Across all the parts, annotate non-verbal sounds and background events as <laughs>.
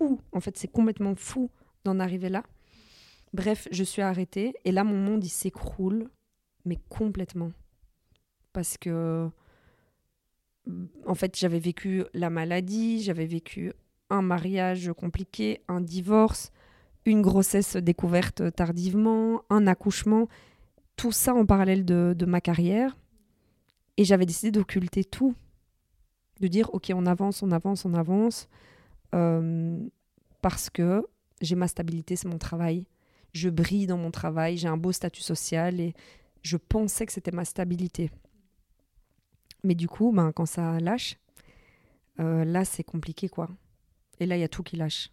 fou. En fait, c'est complètement fou d'en arriver là. Bref, je suis arrêtée et là, mon monde, il s'écroule, mais complètement. Parce que, en fait, j'avais vécu la maladie, j'avais vécu un mariage compliqué, un divorce, une grossesse découverte tardivement, un accouchement, tout ça en parallèle de, de ma carrière. Et j'avais décidé d'occulter tout, de dire, ok, on avance, on avance, on avance, parce que j'ai ma stabilité, c'est mon travail. Je brille dans mon travail, j'ai un beau statut social et je pensais que c'était ma stabilité. Mais du coup, ben, quand ça lâche, euh, là, c'est compliqué, quoi. Et là, il y a tout qui lâche.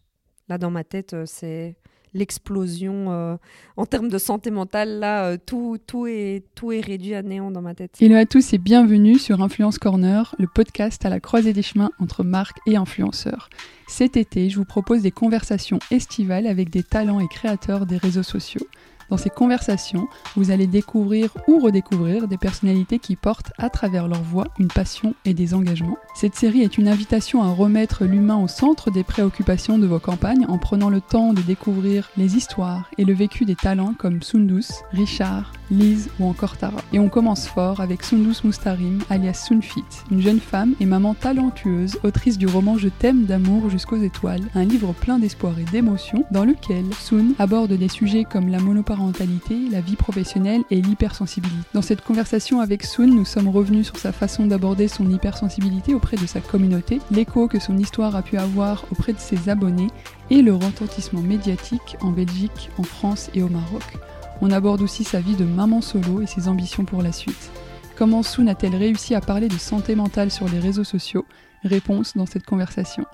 Là, dans ma tête, euh, c'est l'explosion euh, en termes de santé mentale. Là, euh, tout, tout, est, tout est réduit à néant dans ma tête. Hello à tous et bienvenue sur Influence Corner, le podcast à la croisée des chemins entre marques et influenceurs. Cet été, je vous propose des conversations estivales avec des talents et créateurs des réseaux sociaux. Dans ces conversations, vous allez découvrir ou redécouvrir des personnalités qui portent à travers leur voix une passion et des engagements. Cette série est une invitation à remettre l'humain au centre des préoccupations de vos campagnes en prenant le temps de découvrir les histoires et le vécu des talents comme Sundus, Richard, Lise ou encore Tara. Et on commence fort avec Sundus Mustarim, alias Sunfit, une jeune femme et maman talentueuse, autrice du roman Je t'aime d'amour jusqu'aux étoiles, un livre plein d'espoir et d'émotion dans lequel Sun aborde des sujets comme la monoparentalité la vie professionnelle et l'hypersensibilité. Dans cette conversation avec Sun, nous sommes revenus sur sa façon d'aborder son hypersensibilité auprès de sa communauté, l'écho que son histoire a pu avoir auprès de ses abonnés et le retentissement médiatique en Belgique, en France et au Maroc. On aborde aussi sa vie de maman solo et ses ambitions pour la suite. Comment Sun a-t-elle réussi à parler de santé mentale sur les réseaux sociaux? Réponse dans cette conversation.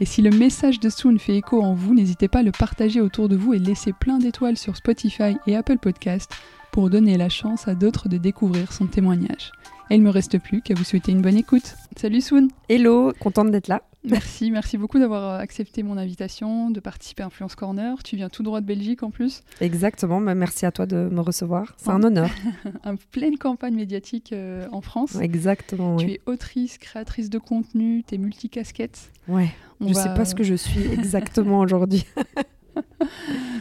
Et si le message de Soon fait écho en vous, n'hésitez pas à le partager autour de vous et laisser plein d'étoiles sur Spotify et Apple Podcast pour donner la chance à d'autres de découvrir son témoignage. Et il me reste plus qu'à vous souhaiter une bonne écoute. Salut Soon Hello, contente d'être là. Merci, merci beaucoup d'avoir accepté mon invitation, de participer à Influence Corner. Tu viens tout droit de Belgique en plus. Exactement, merci à toi de me recevoir. C'est un honneur. <laughs> en pleine campagne médiatique euh, en France. Exactement. Tu oui. es autrice, créatrice de contenu, tu es multicasquette. Ouais, On je ne sais pas ce que je suis <laughs> exactement aujourd'hui. <laughs>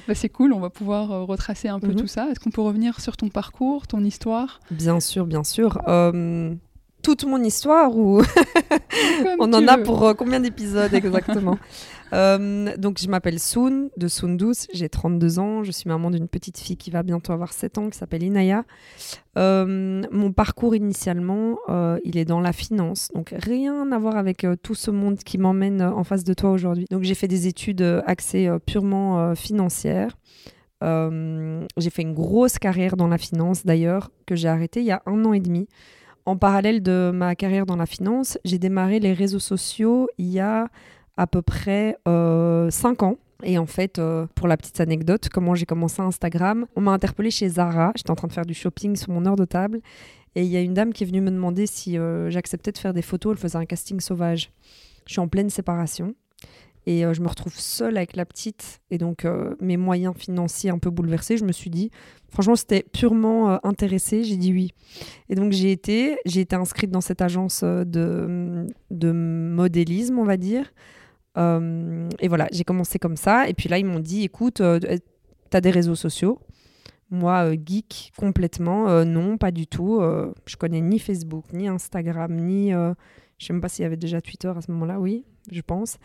bah c'est cool, on va pouvoir euh, retracer un peu -hmm. tout ça. Est-ce qu'on peut revenir sur ton parcours, ton histoire? Bien sûr, bien sûr. Euh, toute mon histoire ou <laughs> on en a veux. pour euh, combien d'épisodes exactement <laughs> Euh, Donc je m'appelle Soun de Soundous, j'ai 32 ans, je suis maman d'une petite fille qui va bientôt avoir 7 ans qui s'appelle Inaya. Euh, mon parcours initialement, il est dans la finance, donc rien à voir avec tout ce monde qui m'emmène en face de toi aujourd'hui. Donc j'ai fait des études axées purement financières. J'ai fait une grosse carrière dans la finance d'ailleurs que j'ai arrêtée il y a un an et demi. En parallèle de ma carrière dans la finance, j'ai démarré les réseaux sociaux il y a à peu près 5 euh, ans. Et en fait, euh, pour la petite anecdote, comment j'ai commencé Instagram, on m'a interpellé chez Zara. J'étais en train de faire du shopping sur mon heure de table. Et il y a une dame qui est venue me demander si euh, j'acceptais de faire des photos. Elle faisait un casting sauvage. Je suis en pleine séparation. Et euh, je me retrouve seule avec la petite. Et donc, euh, mes moyens financiers un peu bouleversés. Je me suis dit, franchement, c'était purement euh, intéressé. J'ai dit oui. Et donc, j'ai été, j'ai été inscrite dans cette agence de, de modélisme, on va dire. Et voilà, j'ai commencé comme ça. Et puis là, ils m'ont dit, écoute, euh, tu as des réseaux sociaux. Moi, geek complètement, non, pas du tout. Je connais ni Facebook, ni Instagram, ni... je sais même pas s'il y avait déjà Twitter à ce moment-là, oui, je pense.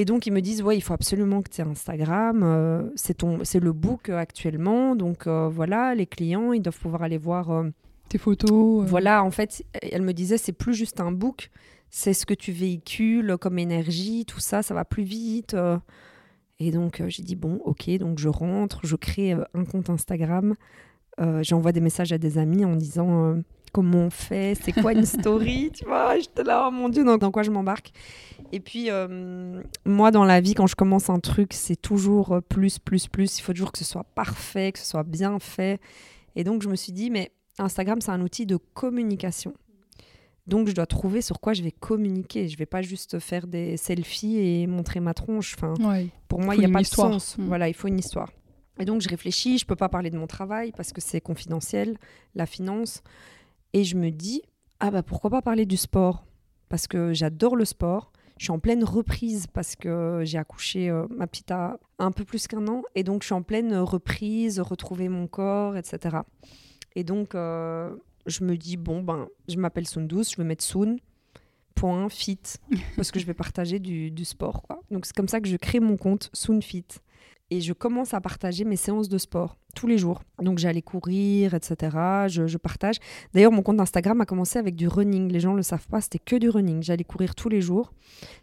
Et donc, ils me disent, ouais, il faut absolument que tu aies Instagram. euh, c'est ton, c'est le book euh, actuellement. Donc, euh, voilà, les clients, ils doivent pouvoir aller voir... euh, Tes photos voilà, en fait, elle me disait, c'est plus juste un book, c'est ce que tu véhicules comme énergie, tout ça, ça va plus vite. Et donc, j'ai dit, bon, ok, donc je rentre, je crée un compte Instagram, j'envoie des messages à des amis en disant comment on fait, c'est quoi une story, <laughs> tu vois, j'étais là, oh mon Dieu, dans, dans quoi je m'embarque. Et puis, euh, moi, dans la vie, quand je commence un truc, c'est toujours euh, plus, plus, plus, il faut toujours que ce soit parfait, que ce soit bien fait. Et donc, je me suis dit, mais Instagram, c'est un outil de communication. Donc, je dois trouver sur quoi je vais communiquer. Je vais pas juste faire des selfies et montrer ma tronche. Enfin, Ouais. pour moi, il n'y a pas histoire. de sens. Mm. Voilà, il faut une histoire. Et donc, je réfléchis. Je peux pas parler de mon travail parce que c'est confidentiel, la finance. Et je me dis, ah bah pourquoi pas parler du sport? Parce que j'adore le sport. Je suis en pleine reprise parce que j'ai accouché euh, ma petite un peu plus qu'un an. Et donc, je suis en pleine reprise, retrouver mon corps, etc. Et donc, euh, je me dis, bon, ben, je m'appelle Soundous, je vais mettre Soon, point, fit, parce que je vais partager du, du sport. Quoi. Donc, c'est comme ça que je crée mon compte Soon Fit. Et je commence à partager mes séances de sport tous les jours. Donc j'allais courir, etc. Je, partage. D'ailleurs, mon compte Instagram a commencé avec du running. Les gens ne le savent pas, c'était que du running. J'allais courir tous les jours.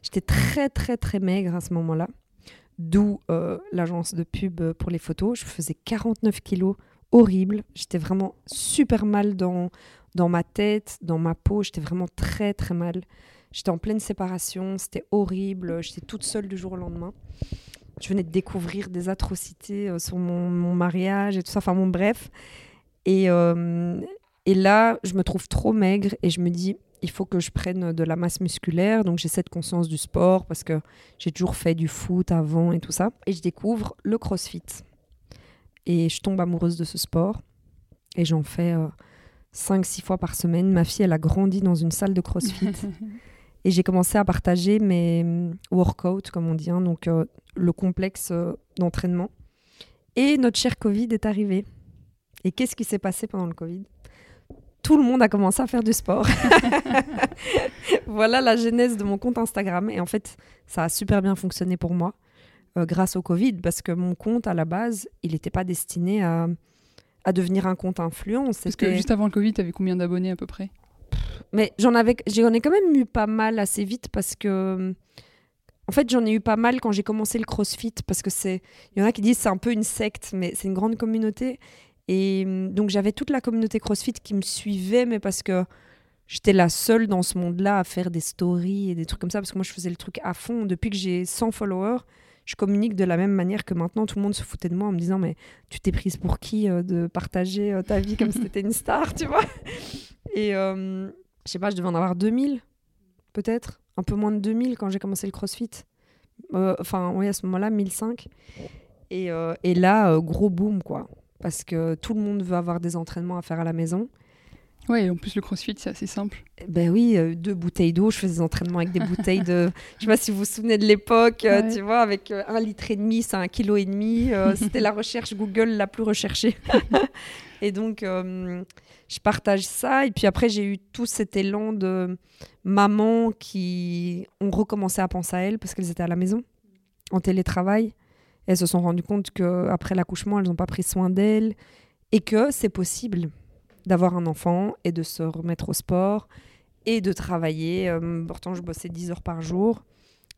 J'étais très, très, très maigre à ce moment-là. D'où euh, l'agence de pub pour les photos. Je faisais 49 kilos, horrible. J'étais vraiment super mal dans, dans ma tête, dans ma peau. J'étais vraiment très, très mal. J'étais en pleine séparation. C'était horrible. J'étais toute seule du jour au lendemain je venais de découvrir des atrocités euh, sur mon, mon, mariage et tout ça, enfin bon, bref. Et, euh, et là, je me trouve trop maigre et je me dis, il faut que je prenne de la masse musculaire. Donc j'ai cette conscience du sport parce que j'ai toujours fait du foot avant et tout ça. Et je découvre le crossfit. Et je tombe amoureuse de ce sport. Et j'en fais euh, 5-6 fois par semaine. Ma fille, elle a grandi dans une salle de crossfit. <laughs> Et j'ai commencé à partager mes mm, workouts, comme on dit, hein, donc euh, le complexe euh, d'entraînement. Et notre cher Covid est arrivé. Et qu'est-ce qui s'est passé pendant le Covid? Tout le monde a commencé à faire du sport. <laughs> voilà la genèse de mon compte Instagram. Et en fait, ça a super bien fonctionné pour moi euh, grâce au Covid, parce que mon compte, à la base, il n'était pas destiné à, à devenir un compte influent. Parce que juste avant le Covid, tu avais combien d'abonnés à peu près? Mais j'en avais, j'en ai quand même eu pas mal assez vite parce que, en fait, j'en ai eu pas mal quand j'ai commencé le CrossFit parce que c'est, il y en a qui disent c'est un peu une secte, mais c'est une grande communauté. Et donc j'avais toute la communauté CrossFit qui me suivait, mais parce que j'étais la seule dans ce monde-là à faire des stories et des trucs comme ça parce que moi je faisais le truc à fond. Depuis que j'ai 100 followers, je communique de la même manière que maintenant tout le monde se foutait de moi en me disant mais tu t'es prise pour qui euh, de partager euh, ta vie comme si t'étais une star, <laughs> tu vois? Et euh, je sais pas, je devais en avoir 2000, peut-être, un peu moins de 2000 quand j'ai commencé le CrossFit. Euh, enfin, oui, à ce moment-là, 1005. Et, euh, et là, euh, gros boom, quoi. Parce que tout le monde veut avoir des entraînements à faire à la maison. Ouais, en plus, le crossfit, c'est assez simple. Ben oui, deux bouteilles d'eau. Je faisais des entraînements avec des <laughs> bouteilles de. Je sais pas si vous vous souvenez de l'époque, ouais. tu vois, avec un litre et demi, c'est un kilo et demi. <laughs> C'était la recherche Google la plus recherchée. <laughs> et donc, je partage ça. Et puis après, j'ai eu tout cet élan de mamans qui ont recommencé à penser à elles parce qu'elles étaient à la maison, en télétravail. Elles se sont rendues compte qu'après l'accouchement, elles n'ont pas pris soin d'elles et que c'est possible d'avoir un enfant et de se remettre au sport et de travailler. Euh, pourtant, je bossais 10 heures par jour.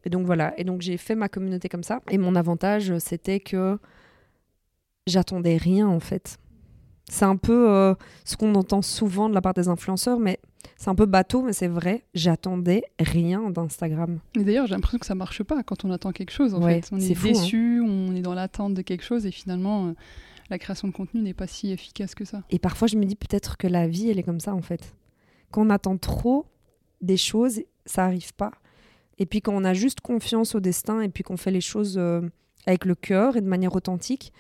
Et donc voilà. Et donc j'ai fait ma communauté comme ça. Et mon avantage, c'était que j'attendais rien en fait. C'est un peu euh, ce qu'on entend souvent de la part des influenceurs, mais c'est un peu bateau, mais c'est vrai. J'attendais rien d'Instagram. Mais d'ailleurs, j'ai l'impression que ça marche pas quand on attend quelque chose. En ouais, fait, on est, est fou, déçu, hein. on est dans l'attente de quelque chose, et finalement, euh, la création de contenu n'est pas si efficace que ça. Et parfois, je me dis peut-être que la vie, elle est comme ça, en fait. Quand on attend trop des choses, ça arrive pas. Et puis quand on a juste confiance au destin, et puis qu'on fait les choses euh, avec le cœur et de manière authentique,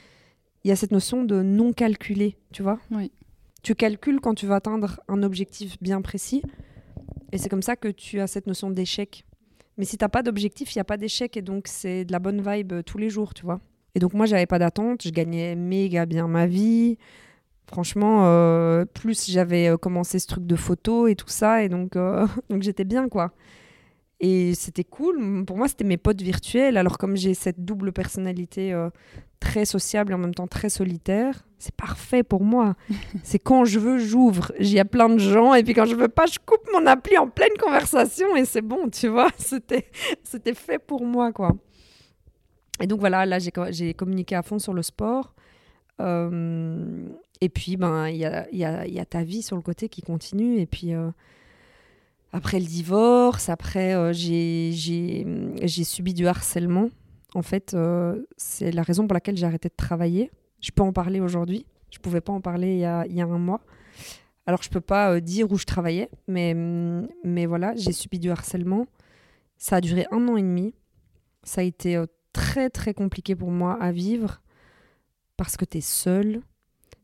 il y a cette notion de non calculé, tu vois oui. Tu calcules quand tu vas atteindre un objectif bien précis, et c'est comme ça que tu as cette notion d'échec. Mais si tu n'as pas d'objectif, il n'y a pas d'échec, et donc c'est de la bonne vibe euh, tous les jours, tu vois Et donc moi, j'avais pas d'attente, je gagnais méga bien ma vie. Franchement, euh, plus j'avais euh, commencé ce truc de photo et tout ça, et donc, euh, <laughs> donc j'étais bien, quoi. Et c'était cool. Pour moi, c'était mes potes virtuels. Alors, comme j'ai cette double personnalité euh, très sociable et en même temps très solitaire, c'est parfait pour moi. <laughs> c'est quand je veux, j'ouvre. J'y a plein de gens. Et puis quand je veux pas, je coupe mon appli en pleine conversation et c'est bon, tu vois. <laughs> C'était, c'était fait pour moi, quoi. Et donc voilà, là, j'ai, j'ai communiqué à fond sur le sport. Euh, et puis, ben, il y a, y, a, y a, ta vie sur le côté qui continue. Et puis. Euh, après le divorce, après euh, j'ai subi du harcèlement. En fait, euh, c'est la raison pour laquelle j'ai arrêté de travailler. Je peux en parler aujourd'hui. Je ne pouvais pas en parler il y a, il y a un mois. Alors, je ne peux pas euh, dire où je travaillais, mais, mais voilà, j'ai subi du harcèlement. Ça a duré un an et demi. Ça a été euh, très, très compliqué pour moi à vivre parce que tu es seule,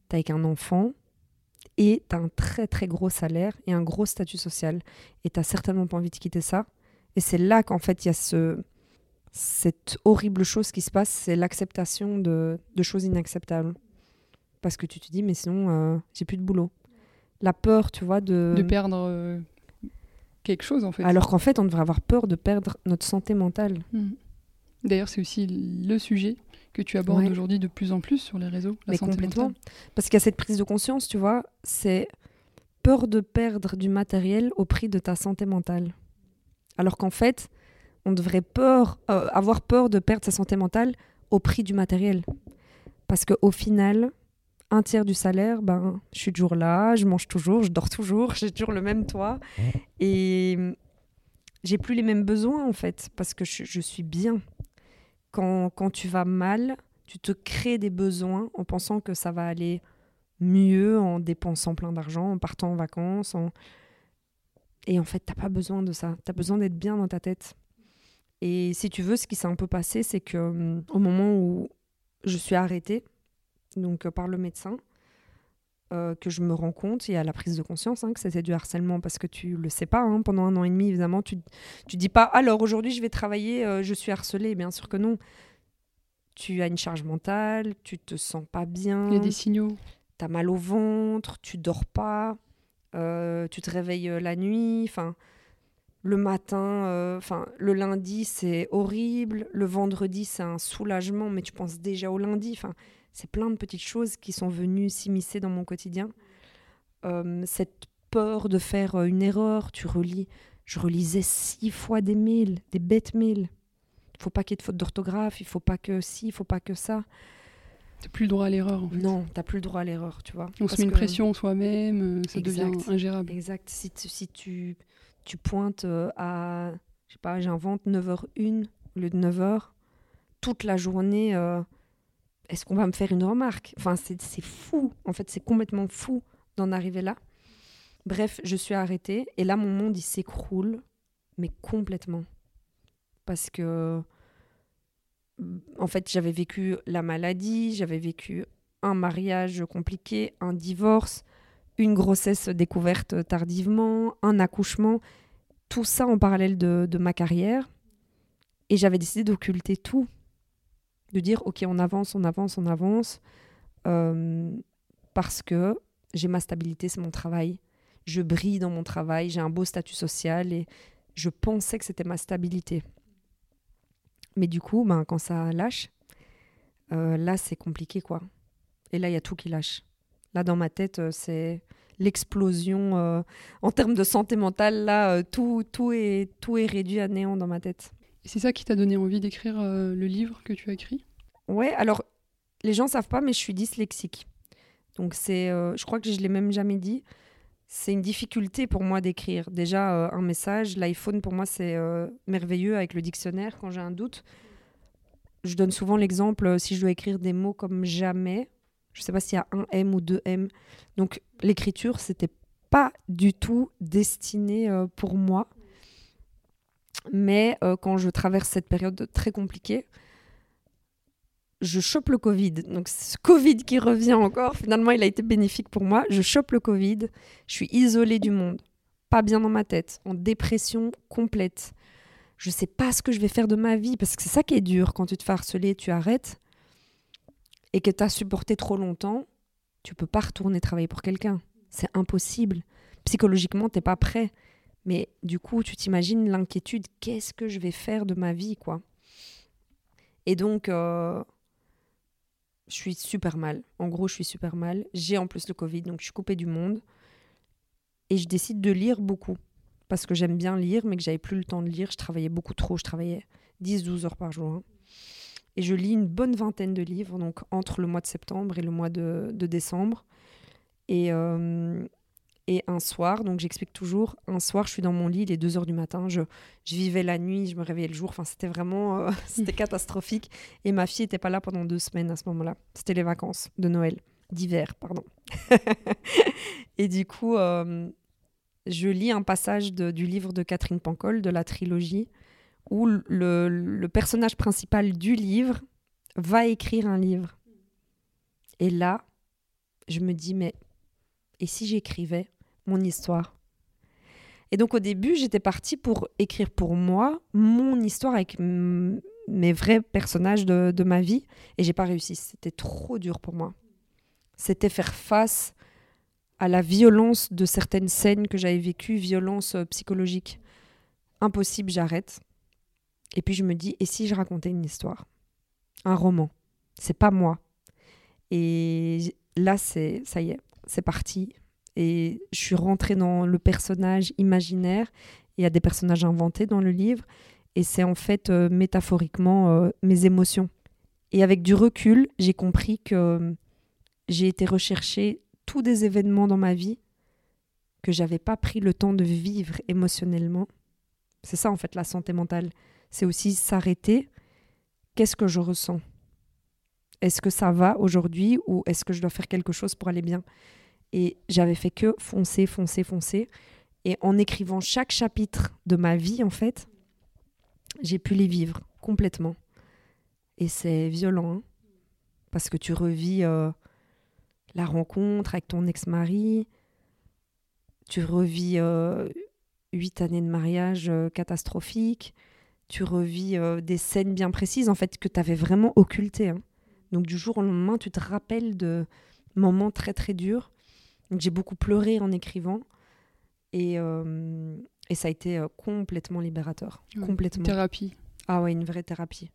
tu avec un enfant, et tu as un très très gros salaire et un gros statut social et tu certainement pas envie de quitter ça Et c'est là qu'en fait, il y a ce, cette horrible chose qui se passe, c'est l'acceptation de, de, choses inacceptables. Parce que tu te dis, mais sinon, euh, j'ai plus de boulot. La peur, tu vois, de... De perdre euh, quelque chose, en fait. Alors qu'en fait, on devrait avoir peur de perdre notre santé mentale. Hmm. D'ailleurs, c'est aussi le sujet que tu abordes aujourd'hui de plus en plus sur les réseaux. La mais complètement. Parce qu'il y a cette prise de conscience, tu vois, c'est peur de perdre du matériel au prix de ta santé mentale. Alors qu'en fait, on devrait peur, euh, avoir peur de perdre sa santé mentale au prix du matériel. Parce qu'au final, un tiers du salaire, ben, je suis toujours là, je mange toujours, je dors toujours, <laughs> j'ai toujours le même toit. Et j'ai plus les mêmes besoins, en fait, parce que je, suis bien. Quand, tu vas mal, tu te crées des besoins en pensant que ça va aller mieux en dépensant plein d'argent, en partant en vacances. Et en fait, t'as pas besoin de ça. Tu as besoin d'être bien dans ta tête. Et si tu veux, ce qui s'est un peu passé, c'est que hum, au moment où je suis arrêtée, donc euh, par le médecin, euh, que je me rends compte, il y a la prise de conscience hein, que c'était du harcèlement parce que tu le sais pas. Hein, pendant un an et demi, évidemment, tu tu dis pas alors aujourd'hui je vais travailler, euh, je suis harcelée. Bien sûr que non. Tu as une charge mentale, tu te sens pas bien. Il y a des signaux t'as mal au ventre, tu dors pas, euh, tu te réveilles la nuit, enfin le matin, enfin le lundi c'est horrible, le vendredi c'est un soulagement, mais tu penses déjà au lundi, enfin c'est plein de petites choses qui sont venues s'immiscer dans mon quotidien. cette peur de faire une erreur, tu relis, je relisais six fois des mails, des bêtes mails. Il faut pas qu'il y ait de faute d'orthographe, il faut pas que si, il faut pas que ça. T'as plus le droit à l'erreur. En fait. Non, t'as plus le droit à l'erreur, tu vois. On se met une pression soi-même, euh, ça devient ingérable. Exact. Si, si tu, tu pointes euh, à, je sais pas, j'invente 9h01 au lieu de 9h, toute la journée, euh, est-ce qu'on va me faire une remarque? Enfin, c'est fou. En fait, c'est complètement fou d'en arriver là. Bref, je suis arrêtée et là, mon monde, il s'écroule, mais complètement. Parce que en fait, j'avais vécu la maladie, j'avais vécu un mariage compliqué, un divorce, une grossesse découverte tardivement, un accouchement, tout ça en parallèle de, ma carrière. Et j'avais décidé d'occulter tout, de dire, ok, on avance, on avance, on avance, euh, parce que j'ai ma stabilité, c'est mon travail. Je brille dans mon travail, j'ai un beau statut social et je pensais que c'était ma stabilité. Mais du coup, ben, quand ça lâche, euh, là, c'est compliqué, quoi. Et là, il y a tout qui lâche. Là, dans ma tête, euh, c'est l'explosion. En termes de santé mentale, là, tout, tout, est, tout est réduit à néant dans ma tête. C'est ça qui t'a donné envie d'écrire le livre que tu as écrit? Ouais, alors, les gens savent pas, mais je suis dyslexique. Donc, c'est, je crois que je l'ai même jamais dit c'est une difficulté pour moi d'écrire. Déjà, euh, un message, l'iPhone pour moi c'est euh, merveilleux avec le dictionnaire quand j'ai un doute. Je donne souvent l'exemple euh, si je dois écrire des mots comme jamais. Je sais pas s'il y a un M ou deux M. Donc l'écriture, c'était pas du tout destiné pour moi. Mais quand je traverse cette période très compliquée, je chope le Covid. Donc, ce Covid qui revient encore, finalement, il a été bénéfique pour moi. Je chope le Covid, je suis isolée du monde, pas bien dans ma tête, en dépression complète. Je sais pas ce que je vais faire de ma vie, parce que c'est ça qui est dur quand tu te fais harceler, tu arrêtes, et que tu as supporté trop longtemps, tu peux pas retourner travailler pour quelqu'un. C'est impossible. Psychologiquement, t'es pas prêt. Mais du coup, tu t'imagines l'inquiétude, qu'est-ce que je vais faire de ma vie, quoi? Et donc, euh, je suis super mal. En gros, je suis super mal. J'ai en plus le Covid, donc je suis coupée du monde. Et je décide de lire beaucoup. Parce que j'aime bien lire, mais que j'avais plus le temps de lire. Je travaillais beaucoup trop. Je travaillais 10-12 heures par jour. Hein. Et je lis une bonne vingtaine de livres, donc entre le mois de septembre et le mois de, décembre. Et, euh, et un soir, donc j'explique toujours, un soir, je suis dans mon lit, il est 2 heures du matin, je, je vivais la nuit, je me réveillais le jour, enfin c'était vraiment, euh, <laughs> c'était <laughs> catastrophique. Et ma fille n'était pas là pendant deux semaines à ce moment-là. C'était les vacances de Noël, d'hiver, pardon. <laughs> et du coup, euh, je lis un passage du livre de Catherine Pancol, de la trilogie, où le, le personnage principal du livre va écrire un livre. Et là, je me dis, mais et si j'écrivais mon histoire. Et donc au début, j'étais partie pour écrire pour moi mon histoire avec mes vrais personnages de, ma vie. Et j'ai pas réussi. C'était trop dur pour moi. C'était faire face à la violence de certaines scènes que j'avais vécues, violence euh, psychologique. Impossible, j'arrête. Et puis je me dis, et si je racontais une histoire? Un roman? C'est pas moi. Et là, c'est ça y est, c'est parti. Et je suis rentrée dans le personnage imaginaire. Il y a des personnages inventés dans le livre. Et c'est en fait euh, métaphoriquement euh, mes émotions. Et avec du recul, j'ai compris que euh, j'ai été rechercher tous des événements dans ma vie que j'avais pas pris le temps de vivre émotionnellement. C'est ça en fait la santé mentale. C'est aussi s'arrêter. Qu'est-ce que je ressens? Est-ce que ça va aujourd'hui ou est-ce que je dois faire quelque chose pour aller bien? Et j'avais fait que foncer, foncer, foncer. Et en écrivant chaque chapitre de ma vie, en fait, j'ai pu les vivre complètement. Et c'est violent, hein, parce que tu revis euh, la rencontre avec ton ex-mari, tu revis euh, huit années de mariage euh, catastrophiques, tu revis des scènes bien précises, en fait, que tu avais vraiment occultées. Hein. Donc du jour au lendemain, tu te rappelles de moments très très durs. Donc j'ai beaucoup pleuré en écrivant. Et, et ça a été euh, complètement libérateur. complètement. Thérapie. Ah ouais, une vraie thérapie.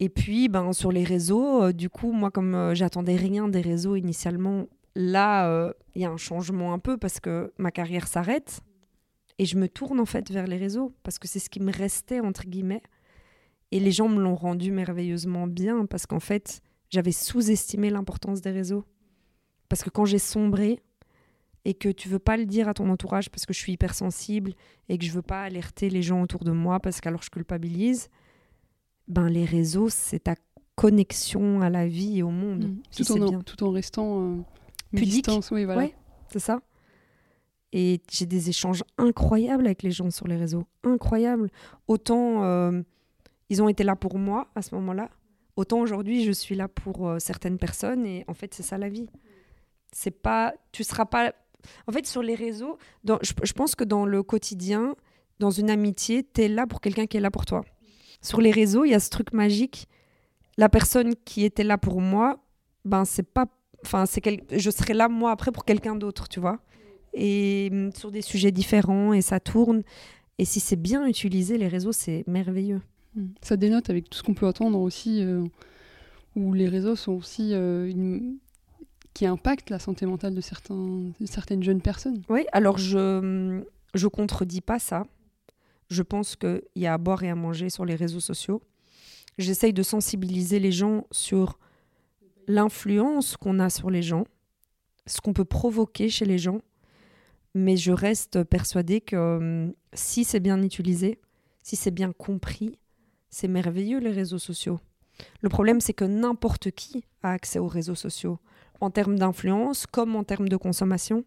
Et puis, ben, sur les réseaux, euh, du coup, moi, comme euh, j'attendais rien des réseaux initialement, là, il y a un changement un peu parce que ma carrière s'arrête et je me tourne en fait vers les réseaux parce que c'est ce qui me restait, entre guillemets. Et les gens me l'ont rendu merveilleusement bien parce qu'en fait, j'avais sous-estimé l'importance des réseaux. Parce que quand j'ai sombré, et que tu veux pas le dire à ton entourage parce que je suis hypersensible et que je veux pas alerter les gens autour de moi parce qu'alors je culpabilise, ben les réseaux, c'est ta connexion à la vie et au monde. Mmh. tout, en, tout, en, restant euh, pudique. oui, voilà. Ouais, c'est ça. Et j'ai des échanges incroyables avec les gens sur les réseaux. Incroyables. Autant euh, ils ont été là pour moi à ce moment-là, autant aujourd'hui je suis là pour euh, certaines personnes et en fait c'est ça la vie. C'est pas, tu seras pas en fait, sur les réseaux, je, pense que dans le quotidien, dans une amitié, tu es là pour quelqu'un qui est là pour toi. Sur les réseaux, il y a ce truc magique. La personne qui était là pour moi, ben c'est pas enfin c'est je serai là moi après pour quelqu'un d'autre, tu vois. Et mm, sur des sujets différents et ça tourne et si c'est bien utilisé les réseaux, c'est merveilleux. Mm. Ça dénote avec tout ce qu'on peut entendre aussi euh, où les réseaux sont aussi euh, qui impacte la santé mentale de, certains, certaines jeunes personnes. Oui, alors je je contredis pas ça. Je pense qu'il y a à boire et à manger sur les réseaux sociaux. J'essaye de sensibiliser les gens sur l'influence qu'on a sur les gens, ce qu'on peut provoquer chez les gens. Mais je reste persuadée que hum, si c'est bien utilisé, si c'est bien compris, c'est merveilleux les réseaux sociaux. Le problème, c'est que n'importe qui a accès aux réseaux sociaux en termes d'influence comme en termes de consommation.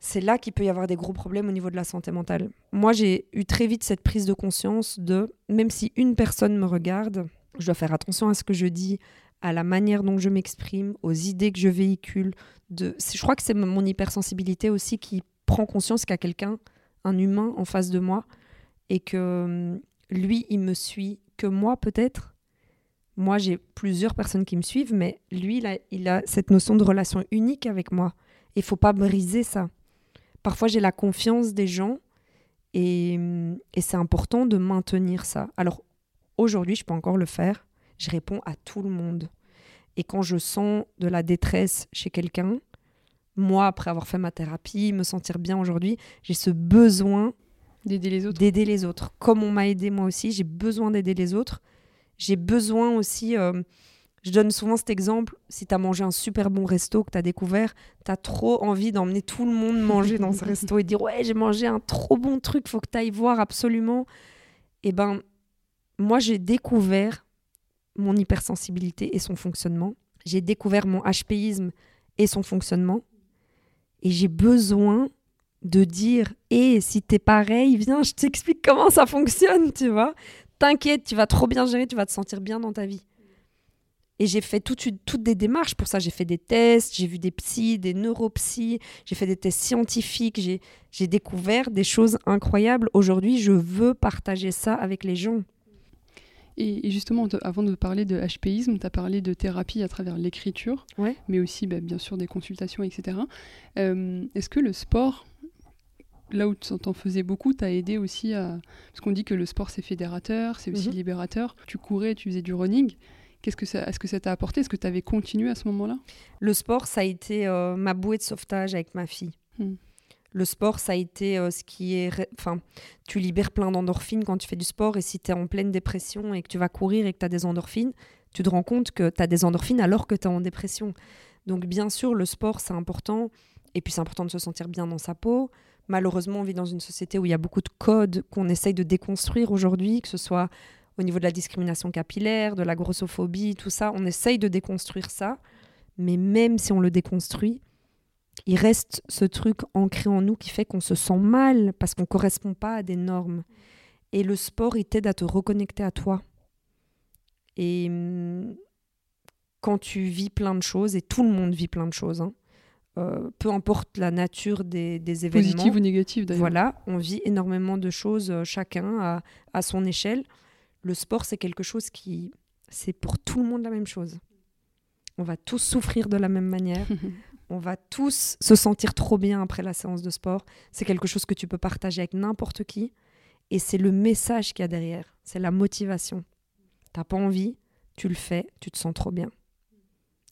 C'est là qu'il peut y avoir des gros problèmes au niveau de la santé mentale. Moi, j'ai eu très vite cette prise de conscience de, même si une personne me regarde, je dois faire attention à ce que je dis, à la manière dont je m'exprime, aux idées que je véhicule. De... Je crois que c'est mon hypersensibilité aussi qui prend conscience qu'il y a quelqu'un, un humain en face de moi, et que hum, lui, il me suit que moi peut-être, moi, j'ai plusieurs personnes qui me suivent, mais lui, il a, cette notion de relation unique avec moi. Il faut pas briser ça. Parfois, j'ai la confiance des gens et, c'est important de maintenir ça. Alors, aujourd'hui, je peux encore le faire. Je réponds à tout le monde. Et quand je sens de la détresse chez quelqu'un, moi, après avoir fait ma thérapie, me sentir bien aujourd'hui, j'ai ce besoin d'aider les autres. D'aider les autres. Comme on m'a aidé moi aussi, j'ai besoin d'aider les autres j'ai besoin aussi. Euh, je donne souvent cet exemple. Si tu as mangé un super bon resto que tu as découvert, tu as trop envie d'emmener tout le monde manger dans ce <laughs> resto et dire Ouais, j'ai mangé un trop bon truc, faut que tu ailles voir absolument. Et eh ben, moi, j'ai découvert mon hypersensibilité et son fonctionnement. J'ai découvert mon HPisme et son fonctionnement. Et j'ai besoin de dire Et hey, si t'es pareil, viens, je t'explique comment ça fonctionne, tu vois. T'inquiète, tu vas trop bien gérer, tu vas te sentir bien dans ta vie. Et j'ai fait toutes, toutes des démarches pour ça. J'ai fait des tests, j'ai vu des psys, des neuropsies, j'ai fait des tests scientifiques, j'ai découvert des choses incroyables. Aujourd'hui, je veux partager ça avec les gens. Et, justement, avant de parler de HPisme, tu as parlé de thérapie à travers l'écriture, mais aussi bah, bien sûr des consultations, etc. Euh, est-ce que le sport, là où tu en faisais beaucoup, t'a aidé aussi à... Parce qu'on dit que le sport c'est fédérateur, c'est aussi mhm. libérateur. Tu courais, tu faisais du running. Qu'est-ce que ça, est-ce que ça t'a apporté? Est-ce que tu avais continué à ce moment-là? Le sport, ça a été euh, ma bouée de sauvetage avec ma fille. Hmm. Le sport, ça a été euh, ce qui est. Enfin, tu libères plein d'endorphines quand tu fais du sport. Et si tu es en pleine dépression et que tu vas courir et que tu as des endorphines, tu te rends compte que tu as des endorphines alors que tu es en dépression. Donc, bien sûr, le sport, c'est important. Et puis, c'est important de se sentir bien dans sa peau. Malheureusement, on vit dans une société où il y a beaucoup de codes qu'on essaye de déconstruire aujourd'hui, que ce soit au niveau de la discrimination capillaire, de la grossophobie, tout ça. On essaye de déconstruire ça. Mais même si on le déconstruit, il reste ce truc ancré en nous qui fait qu'on se sent mal parce qu'on ne correspond pas à des normes. Et le sport, il t'aide à te reconnecter à toi. Et hum, quand tu vis plein de choses, et tout le monde vit plein de choses, hein, euh, peu importe la nature des, des événements. Positif ou négatif d'ailleurs. Voilà, on vit énormément de choses euh, chacun à, à son échelle. Le sport, c'est quelque chose qui. C'est pour tout le monde la même chose. On va tous souffrir de la même manière. <laughs> on va tous se sentir trop bien après la séance de sport. C'est quelque chose que tu peux partager avec n'importe qui. Et c'est le message qu'il y a derrière. C'est la motivation. T'as pas envie, tu le fais, tu te sens trop bien.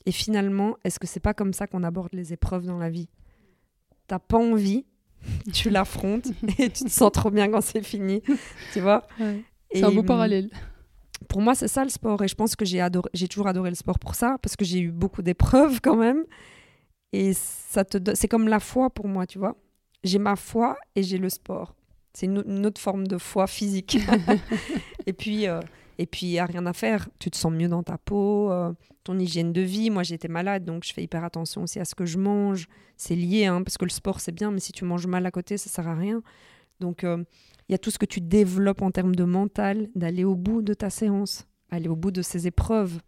Et finalement, est-ce que c'est pas comme ça qu'on aborde les épreuves dans la vie? T'as pas envie, <laughs> tu l'affrontes <laughs> et tu te sens trop bien quand c'est fini. Tu vois? C'est un beau hum, parallèle. Pour moi, c'est ça le sport. Et je pense que j'ai j'ai toujours adoré le sport pour ça, parce que j'ai eu beaucoup d'épreuves quand même. Et ça te c'est comme la foi pour moi, tu vois. J'ai ma foi et j'ai le sport. C'est une, autre forme de foi physique. <laughs> et puis, euh, et puis, il n'y a rien à faire. Tu te sens mieux dans ta peau, euh, ton hygiène de vie. Moi, j'étais malade, donc je fais hyper attention aussi à ce que je mange. C'est lié, hein, parce que le sport, c'est bien, mais si tu manges mal à côté, ça sert à rien. Donc, euh, il y a tout ce que tu développes en termes de mental, d'aller au bout de ta séance, aller au bout de ces épreuves,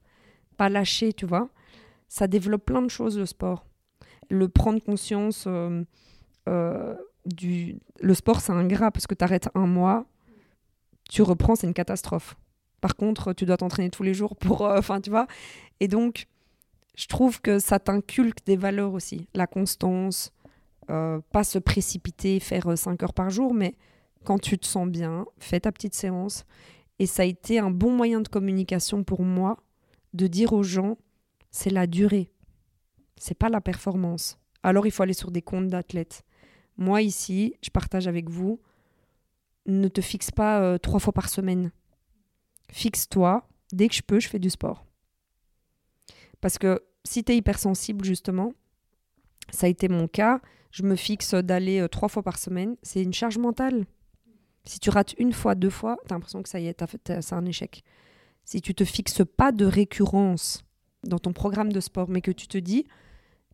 pas lâcher, tu vois. Ça développe plein de choses, le sport le prendre conscience euh, du... Le sport, c'est ingrat parce que tu arrêtes un mois, tu reprends, c'est une catastrophe. Par contre, tu dois t'entraîner tous les jours pour... Euh, enfin, tu vois Et donc, je trouve que ça t'inculque des valeurs aussi. La constance, pas se précipiter, faire 5 heures par jour, mais quand tu te sens bien, fais ta petite séance. Et ça a été un bon moyen de communication pour moi de dire aux gens, c'est la durée c'est pas la performance. Alors il faut aller sur des comptes d'athlètes. Moi ici, je partage avec vous, ne te fixe pas euh, trois fois par semaine. Fixe-toi, dès que je peux, je fais du sport. Parce que si tu es hypersensible, justement, ça a été mon cas, je me fixe d'aller euh, trois fois par semaine, c'est une charge mentale. Si tu rates une fois, deux fois, tu as l'impression que ça y est, c'est un échec. Si tu te fixes pas de récurrence dans ton programme de sport, mais que tu te dis,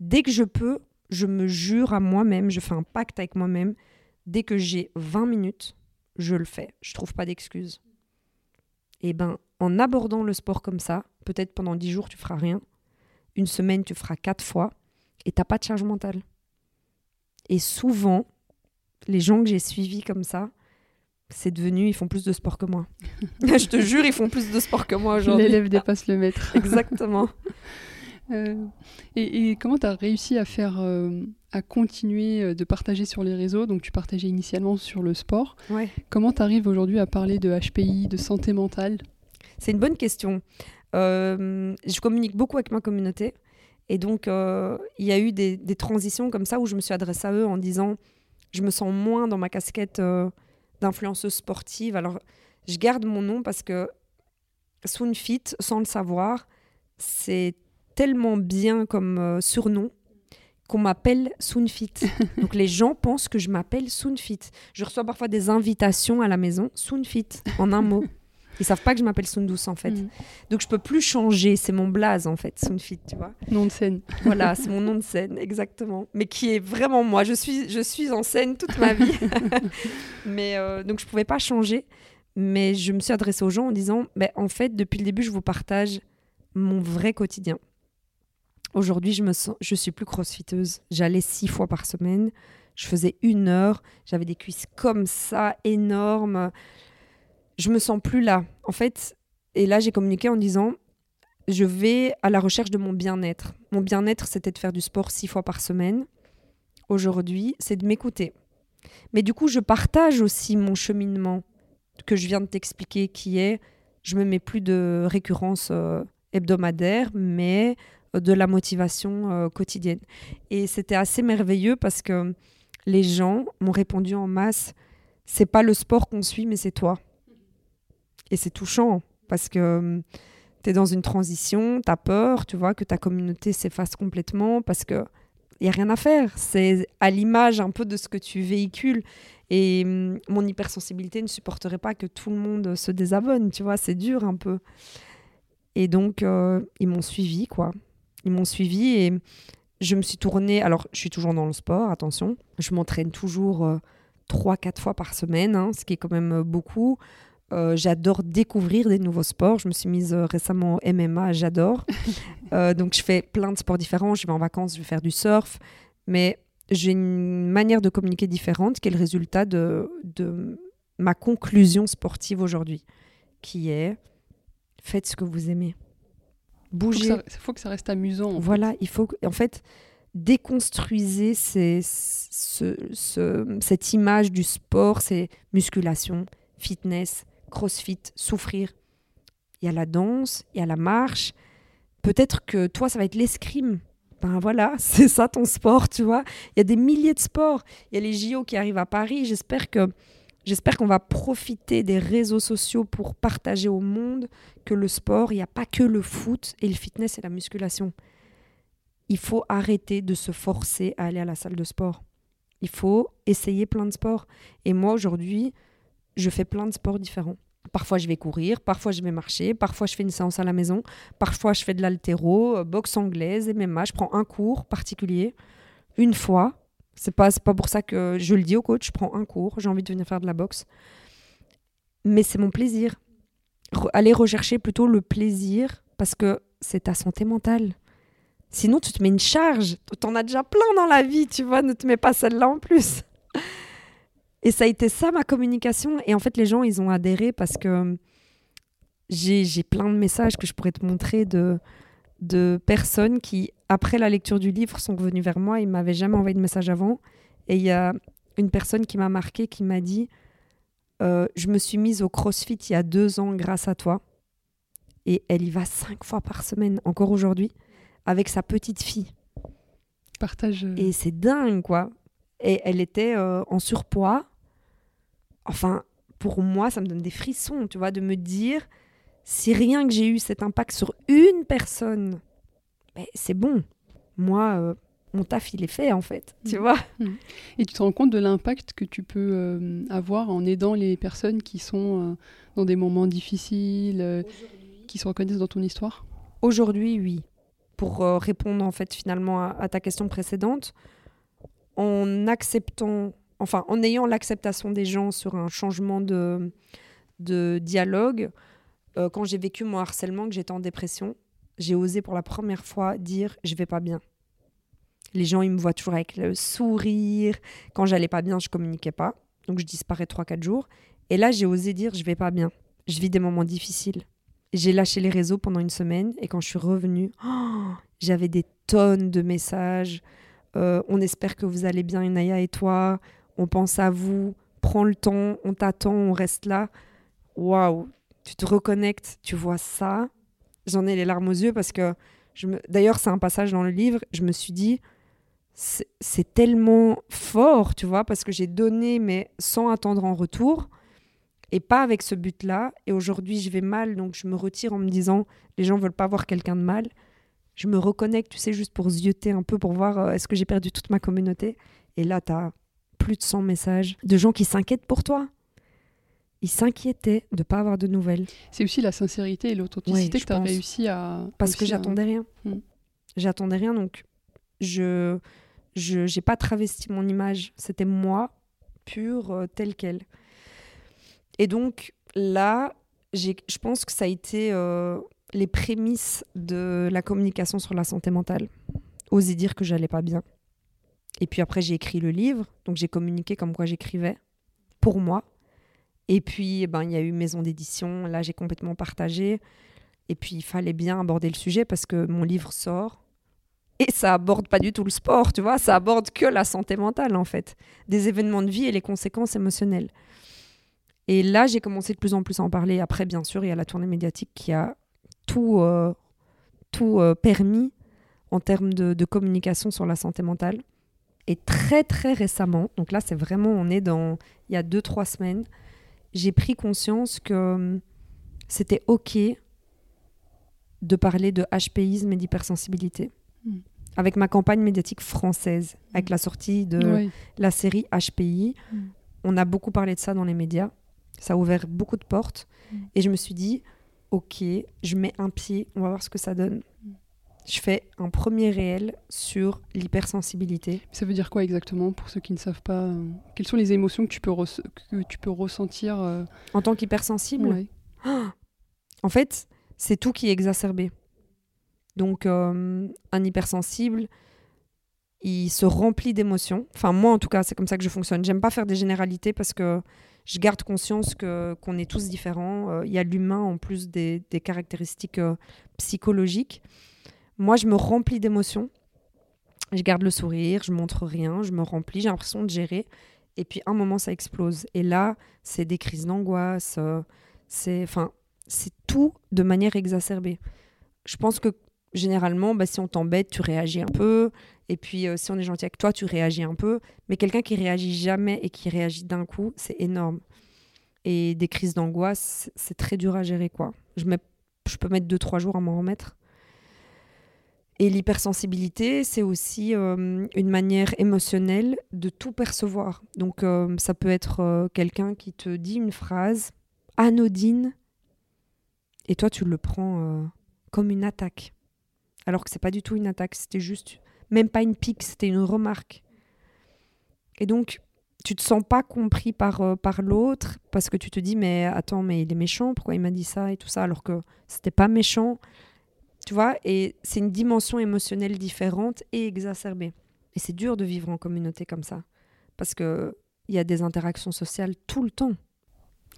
Dès que je peux, je me jure à moi-même, je fais un pacte avec moi-même. Dès que j'ai 20 minutes, je le fais. Je trouve pas d'excuses. Et ben, en abordant le sport comme ça, peut-être pendant 10 jours, tu feras rien. Une semaine, tu feras 4 fois. Et t'as pas de charge mentale. Et souvent, les gens que j'ai suivis comme ça, c'est devenu, ils font plus de sport que moi. <laughs> je te jure, ils font plus de sport que moi aujourd'hui. L'élève dépasse le maître. <laughs> Exactement. Euh, et, comment tu as réussi à faire, euh, à continuer euh, de partager sur les réseaux Donc tu partageais initialement sur le sport. Ouais. Comment tu arrives aujourd'hui à parler de HPI, de santé mentale? C'est une bonne question. je communique beaucoup avec ma communauté. Et donc, il y a eu des, des, transitions comme ça où je me suis adressée à eux en disant, je me sens moins dans ma casquette d'influenceuse sportive. Alors, je garde mon nom parce que Soonfit, sans le savoir, c'est tellement bien comme euh, surnom qu'on m'appelle Soonfit. <laughs> Donc les gens pensent que je m'appelle Soonfit. Je reçois parfois des invitations à la maison, Soonfit, en un mot. Ils savent pas que je m'appelle Soundous en fait. Mm. Donc je peux plus changer, c'est mon blaze en fait, Soonfit, tu vois. Nom de scène. Voilà, <laughs> c'est mon nom de scène, exactement. Mais qui est vraiment moi. Je suis, je suis en scène toute ma vie. <laughs> Mais euh, donc je pouvais pas changer. Mais je me suis adressée aux gens en disant, ben, en fait, depuis le début, je vous partage mon vrai quotidien. Aujourd'hui, je me sens, je suis plus crossfiteuse. J'allais six fois par semaine. Je faisais une heure. J'avais des cuisses comme ça, énormes. Je me sens plus là. En fait, et là, j'ai communiqué en disant, je vais à la recherche de mon bien-être. Mon bien-être, c'était de faire du sport six fois par semaine. Aujourd'hui, c'est de m'écouter. Mais du coup, je partage aussi mon cheminement que je viens de t'expliquer, qui est, je me mets plus de récurrence euh, hebdomadaire, mais de la motivation euh, quotidienne. Et c'était assez merveilleux parce que les gens m'ont répondu en masse, c'est pas le sport qu'on suit, mais c'est toi. Et c'est touchant parce que tu es dans une transition, tu as peur, tu vois, que ta communauté s'efface complètement parce que il y a rien à faire. C'est à l'image un peu de ce que tu véhicules. Et hum, mon hypersensibilité ne supporterait pas que tout le monde se désabonne, tu vois, c'est dur un peu. Et donc, euh, ils m'ont suivi, quoi. Ils m'ont suivi et je me suis tournée. Alors, je suis toujours dans le sport, attention. Je m'entraîne toujours euh, trois, 4 fois par semaine, hein, ce qui est quand même euh, beaucoup. j'adore découvrir des nouveaux sports. Je me suis mise récemment au MMA, j'adore. <laughs> donc, je fais plein de sports différents. Je vais en vacances, je vais faire du surf. Mais j'ai une manière de communiquer différente qui est le résultat de, de ma conclusion sportive aujourd'hui, qui est faites ce que vous aimez. Bougez. Il faut, que ça reste amusant. voilà, il faut en fait déconstruisez ces, ce, cette image du sport, c'est musculation, fitness, crossfit, souffrir. Il y a la danse, il y a la marche. Peut-être que toi, ça va être l'escrime ben voilà, <laughs> c'est ça ton sport, tu vois. Il y a des milliers de sports. Il y a les JO qui arrivent à Paris. J'espère que j'espère qu'on va profiter des réseaux sociaux pour partager au monde que le sport, il n'y a pas que le foot et le fitness et la musculation. Il faut arrêter de se forcer à aller à la salle de sport. Il faut essayer plein de sports. Et moi, aujourd'hui, je fais plein de sports différents. Parfois, je vais courir, parfois, je vais marcher, parfois, je fais une séance à la maison, parfois, je fais de l'altéro, euh, boxe anglaise, MMA. Je prends un cours particulier une fois. C'est pas, pas pour ça que je le dis au coach, je prends un cours, j'ai envie de venir faire de la boxe. Mais c'est mon plaisir. aller rechercher plutôt le plaisir parce que c'est ta santé mentale. Sinon, tu te mets une charge. Tu en as déjà plein dans la vie, tu vois, ne te mets pas celle-là en plus. Et ça a été ça ma communication. Et en fait, les gens, ils ont adhéré parce que j'ai plein de messages que je pourrais te montrer de, de personnes qui, après la lecture du livre, sont venues vers moi. Ils m'avaient jamais envoyé de message avant. Et il y a une personne qui m'a marqué, qui m'a dit euh, Je me suis mise au crossfit il y a deux ans grâce à toi. Et elle y va cinq fois par semaine, encore aujourd'hui, avec sa petite fille. Partage. Euh, Et c'est dingue, quoi. Et elle était euh, en surpoids enfin, pour moi, ça me donne des frissons, tu vois, de me dire, si rien que j'ai eu cet impact sur une personne, ben, c'est bon. Moi, euh, mon taf, il est fait, en fait, tu mmh. vois. Mmh. Et tu te rends compte de l'impact que tu peux euh, avoir en aidant les personnes qui sont euh, dans des moments difficiles, qui se reconnaissent dans ton histoire? Aujourd'hui, oui. Pour répondre, en fait, finalement, à ta question précédente, en acceptant enfin en ayant l'acceptation des gens sur un changement de, de dialogue, quand j'ai vécu mon harcèlement, que j'étais en dépression, j'ai osé pour la première fois dire je vais pas bien. Les gens, ils me voient toujours avec le sourire. Quand j'allais pas bien, je communiquais pas. Donc je disparais 3-4 jours. Et là, j'ai osé dire je vais pas bien. Je vis des moments difficiles. J'ai lâché les réseaux pendant une semaine et quand je suis revenue, <gasps> j'avais des tonnes de messages. Euh, on espère que vous allez bien, Inaya et toi on pense à vous, prends le temps, on t'attend, on reste là. Waouh, tu te reconnectes, tu vois ça. J'en ai les larmes aux yeux parce que, d'ailleurs, c'est un passage dans le livre, je me suis dit, c'est tellement fort, tu vois, parce que j'ai donné, mais sans attendre en retour, et pas avec ce but-là. Et aujourd'hui, je vais mal, donc je me retire en me disant, les gens veulent pas voir quelqu'un de mal. Je me reconnecte, tu sais, juste pour zioter un peu, pour voir euh, est-ce que j'ai perdu toute ma communauté. Et là, tu as plus de 100 messages de gens qui s'inquiètent pour toi. Ils s'inquiétaient de ne pas avoir de nouvelles. C'est aussi la sincérité et l'authenticité que tu as réussi à. Parce que j'attendais rien. Hmm. J'attendais rien, donc je je j'ai pas travesti mon image. C'était moi, pure, euh, telle qu'elle. Et donc là, je pense que ça a été. Euh, les prémices de la communication sur la santé mentale. Oser dire que j'allais pas bien. Et puis après, j'ai écrit le livre, donc j'ai communiqué comme quoi j'écrivais pour moi. Et puis, eh ben, il y a eu maison d'édition. Là, j'ai complètement partagé. Et puis, il fallait bien aborder le sujet parce que mon livre sort. Et ça aborde pas du tout le sport, tu vois. Ça aborde que la santé mentale, en fait. Des événements de vie et les conséquences émotionnelles. Et là, j'ai commencé de plus en plus à en parler. Après, bien sûr, il y a la tournée médiatique qui a tout, euh, tout euh, permis en termes de, de communication sur la santé mentale. Et très, très récemment, donc là, c'est vraiment, on est dans, il y a deux, trois semaines, j'ai pris conscience que hum, c'était OK de parler de HPisme et d'hypersensibilité. Mm. Avec ma campagne médiatique française, avec la sortie de Oui. la série HPI, Mm. on a beaucoup parlé de ça dans les médias. Ça a ouvert beaucoup de portes. Et je me suis dit, OK, je mets un pied, on va voir ce que ça donne. Je fais un premier réel sur l'hypersensibilité. Ça veut dire quoi exactement pour ceux qui ne savent pas euh, Quelles sont les émotions que tu peux, res- que tu peux ressentir euh, En tant qu'hypersensible, ouais. <gasps> En fait, c'est tout qui est exacerbé. Donc, euh, un hypersensible, il se remplit d'émotions. Enfin, moi, en tout cas, c'est comme ça que je fonctionne. J'aime pas faire des généralités parce que je garde conscience que qu'on est tous différents. Il y a l'humain en plus des, des caractéristiques psychologiques. Moi, je me remplis d'émotions. Je garde le sourire, je montre rien, je me remplis, j'ai l'impression de gérer. Et puis, un moment, ça explose. Et là, c'est des crises d'angoisse. euh, c'est, enfin, c'est tout de manière exacerbée. Je pense que généralement, bah, si on t'embête, tu réagis un peu. Et puis, euh, si on est gentil avec toi, tu réagis un peu. Mais quelqu'un qui réagit jamais et qui réagit d'un coup, c'est énorme. Et des crises d'angoisse, c'est- très dur à gérer, quoi. Je, mets- je peux mettre deux, trois jours à m'en remettre. Et l'hypersensibilité, c'est aussi euh, une manière émotionnelle de tout percevoir. Donc, euh, ça peut être euh, quelqu'un qui te dit une phrase anodine et toi, tu le prends comme une attaque. Alors que c'est pas du tout une attaque, c'était juste, même pas une pique, c'était une remarque. Et donc, tu te sens pas compris par, par l'autre parce que tu te dis, mais attends, mais il est méchant, pourquoi il m'a dit ça et tout ça, alors que c'était pas méchant. Tu vois, et c'est une dimension émotionnelle différente et exacerbée. Et c'est dur de vivre en communauté comme ça. Parce que il y a des interactions sociales tout le temps.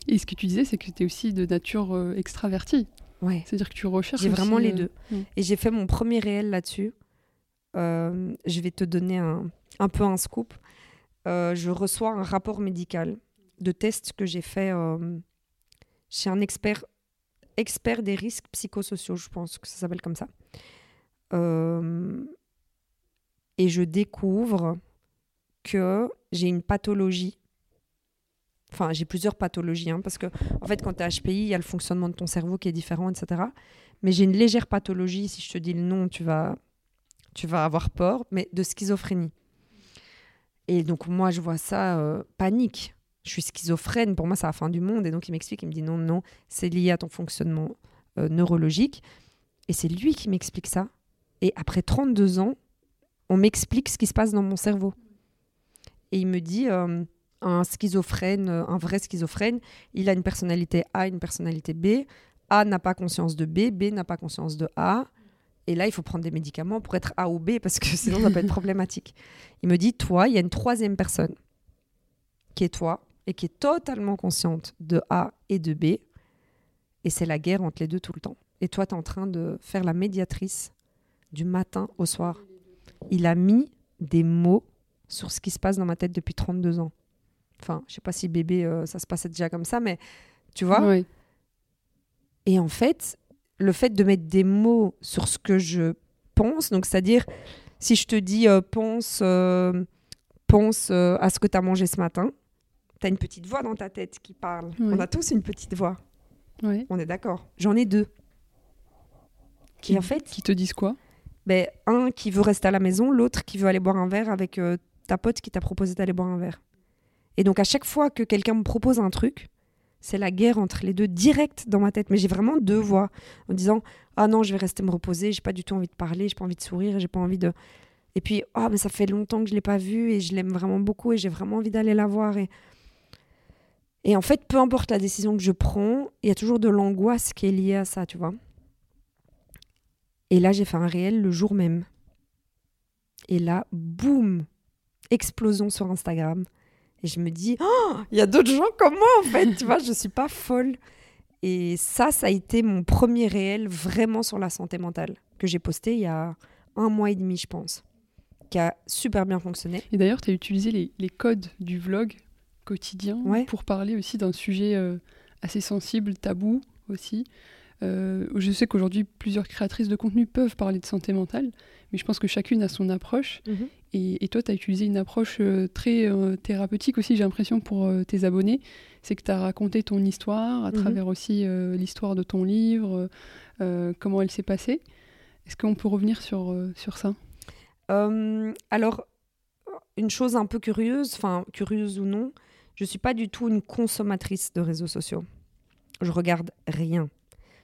Et ce que tu disais, c'est que tu es aussi de nature euh, extravertie. Ouais. C'est-à-dire que tu recherches. J'ai vraiment les euh, deux. mm. Et j'ai fait mon premier réel là-dessus. Euh, je vais te donner un, un peu un scoop. Euh, je reçois un rapport médical de tests que j'ai fait euh, chez un expert, expert des risques psychosociaux, je pense que ça s'appelle comme ça. Euh, et je découvre que j'ai une pathologie. Enfin, j'ai plusieurs pathologies, hein, parce que en fait, quand tu es HPI, il y a le fonctionnement de ton cerveau qui est différent, etc. Mais j'ai une légère pathologie, si je te dis le nom, tu vas, tu vas avoir peur, mais de schizophrénie. Et donc, moi, je vois ça, euh, panique. Je suis schizophrène, pour moi, c'est la fin du monde. Et donc, il m'explique, il me dit non, non, c'est lié à ton fonctionnement euh, neurologique. Et c'est lui qui m'explique ça. Et après 32 ans, on m'explique ce qui se passe dans mon cerveau. Et il me dit, euh, un schizophrène, euh, un vrai schizophrène, il a une personnalité A, une personnalité B. A n'a pas conscience de B, B n'a pas conscience de A. Et là, il faut prendre des médicaments pour être A ou B parce que <laughs> sinon, ça peut être <laughs> problématique. Il me dit, toi, il y a une troisième personne qui est toi et qui est totalement consciente de A et de B. Et c'est la guerre entre les deux tout le temps. Et toi, tu es en train de faire la médiatrice du matin au soir. Il a mis des mots sur ce qui se passe dans ma tête depuis 32 ans. Enfin, je sais pas si bébé, euh, ça se passait déjà comme ça, mais tu vois, Ouais. et en fait, le fait de mettre des mots sur ce que je pense, donc c'est-à-dire, si je te dis euh, pense, euh, pense à ce que tu as mangé ce matin, tu as une petite voix dans ta tête qui parle. On a tous une petite voix, Ouais. on est d'accord. J'en ai deux. Qui, en fait, qui te disent quoi? ben, un qui veut rester à la maison, l'autre qui veut aller boire un verre avec euh, ta pote qui t'a proposé d'aller boire un verre. Et donc à chaque fois que quelqu'un me propose un truc, c'est la guerre entre les deux direct dans ma tête. Mais j'ai vraiment deux voix en disant ah non je vais rester me reposer, j'ai pas du tout envie de parler, j'ai pas envie de sourire, j'ai pas envie de. Et puis ah mais ça fait longtemps que je l'ai pas vue et je l'aime vraiment beaucoup et j'ai vraiment envie d'aller la voir et et en fait peu importe la décision que je prends, il y a toujours de l'angoisse qui est liée à ça, tu vois. Et là, j'ai fait un réel le jour même. Et là, boum, explosion sur Instagram. Et je me dis, oh, il y a d'autres gens comme moi en fait, tu vois, je suis pas folle. Et ça, ça a été mon premier réel vraiment sur la santé mentale que j'ai posté il y a un mois et demi, je pense, qui a super bien fonctionné. Et d'ailleurs, tu as utilisé les, codes du vlog quotidien pour parler aussi d'un sujet euh, assez sensible, tabou aussi. Euh, je sais qu'aujourd'hui, plusieurs créatrices de contenu peuvent parler de santé mentale, mais je pense que chacune a son approche. Mhm. Et, toi, tu as utilisé une approche euh, très thérapeutique aussi, j'ai l'impression, pour tes abonnés. C'est que tu as raconté ton histoire à mhm. travers aussi l'histoire de ton livre, comment elle s'est passée. Est-ce qu'on peut revenir sur, sur ça? Alors, une chose un peu curieuse, enfin curieuse ou non, je suis pas du tout une consommatrice de réseaux sociaux. Je regarde rien.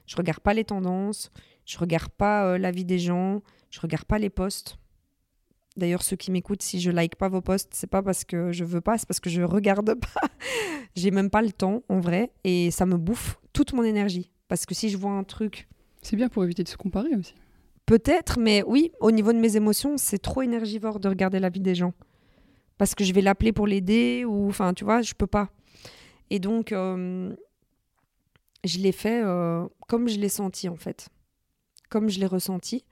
Je regarde pas les tendances, je regarde pas euh, la vie des gens, je regarde pas les posts. D'ailleurs, ceux qui m'écoutent, si je like pas vos posts, c'est pas parce que je veux pas, c'est parce que je regarde <laughs> pas. J'ai même pas le temps en vrai et ça me bouffe toute mon énergie parce que si je vois un truc, c'est bien pour éviter de se comparer aussi. Peut-être, mais oui, au niveau de mes émotions, c'est trop énergivore de regarder la vie des gens parce que je vais l'appeler pour l'aider ou enfin tu vois je peux pas. Et donc euh, je l'ai fait euh, comme je l'ai senti en fait. Comme je l'ai ressenti.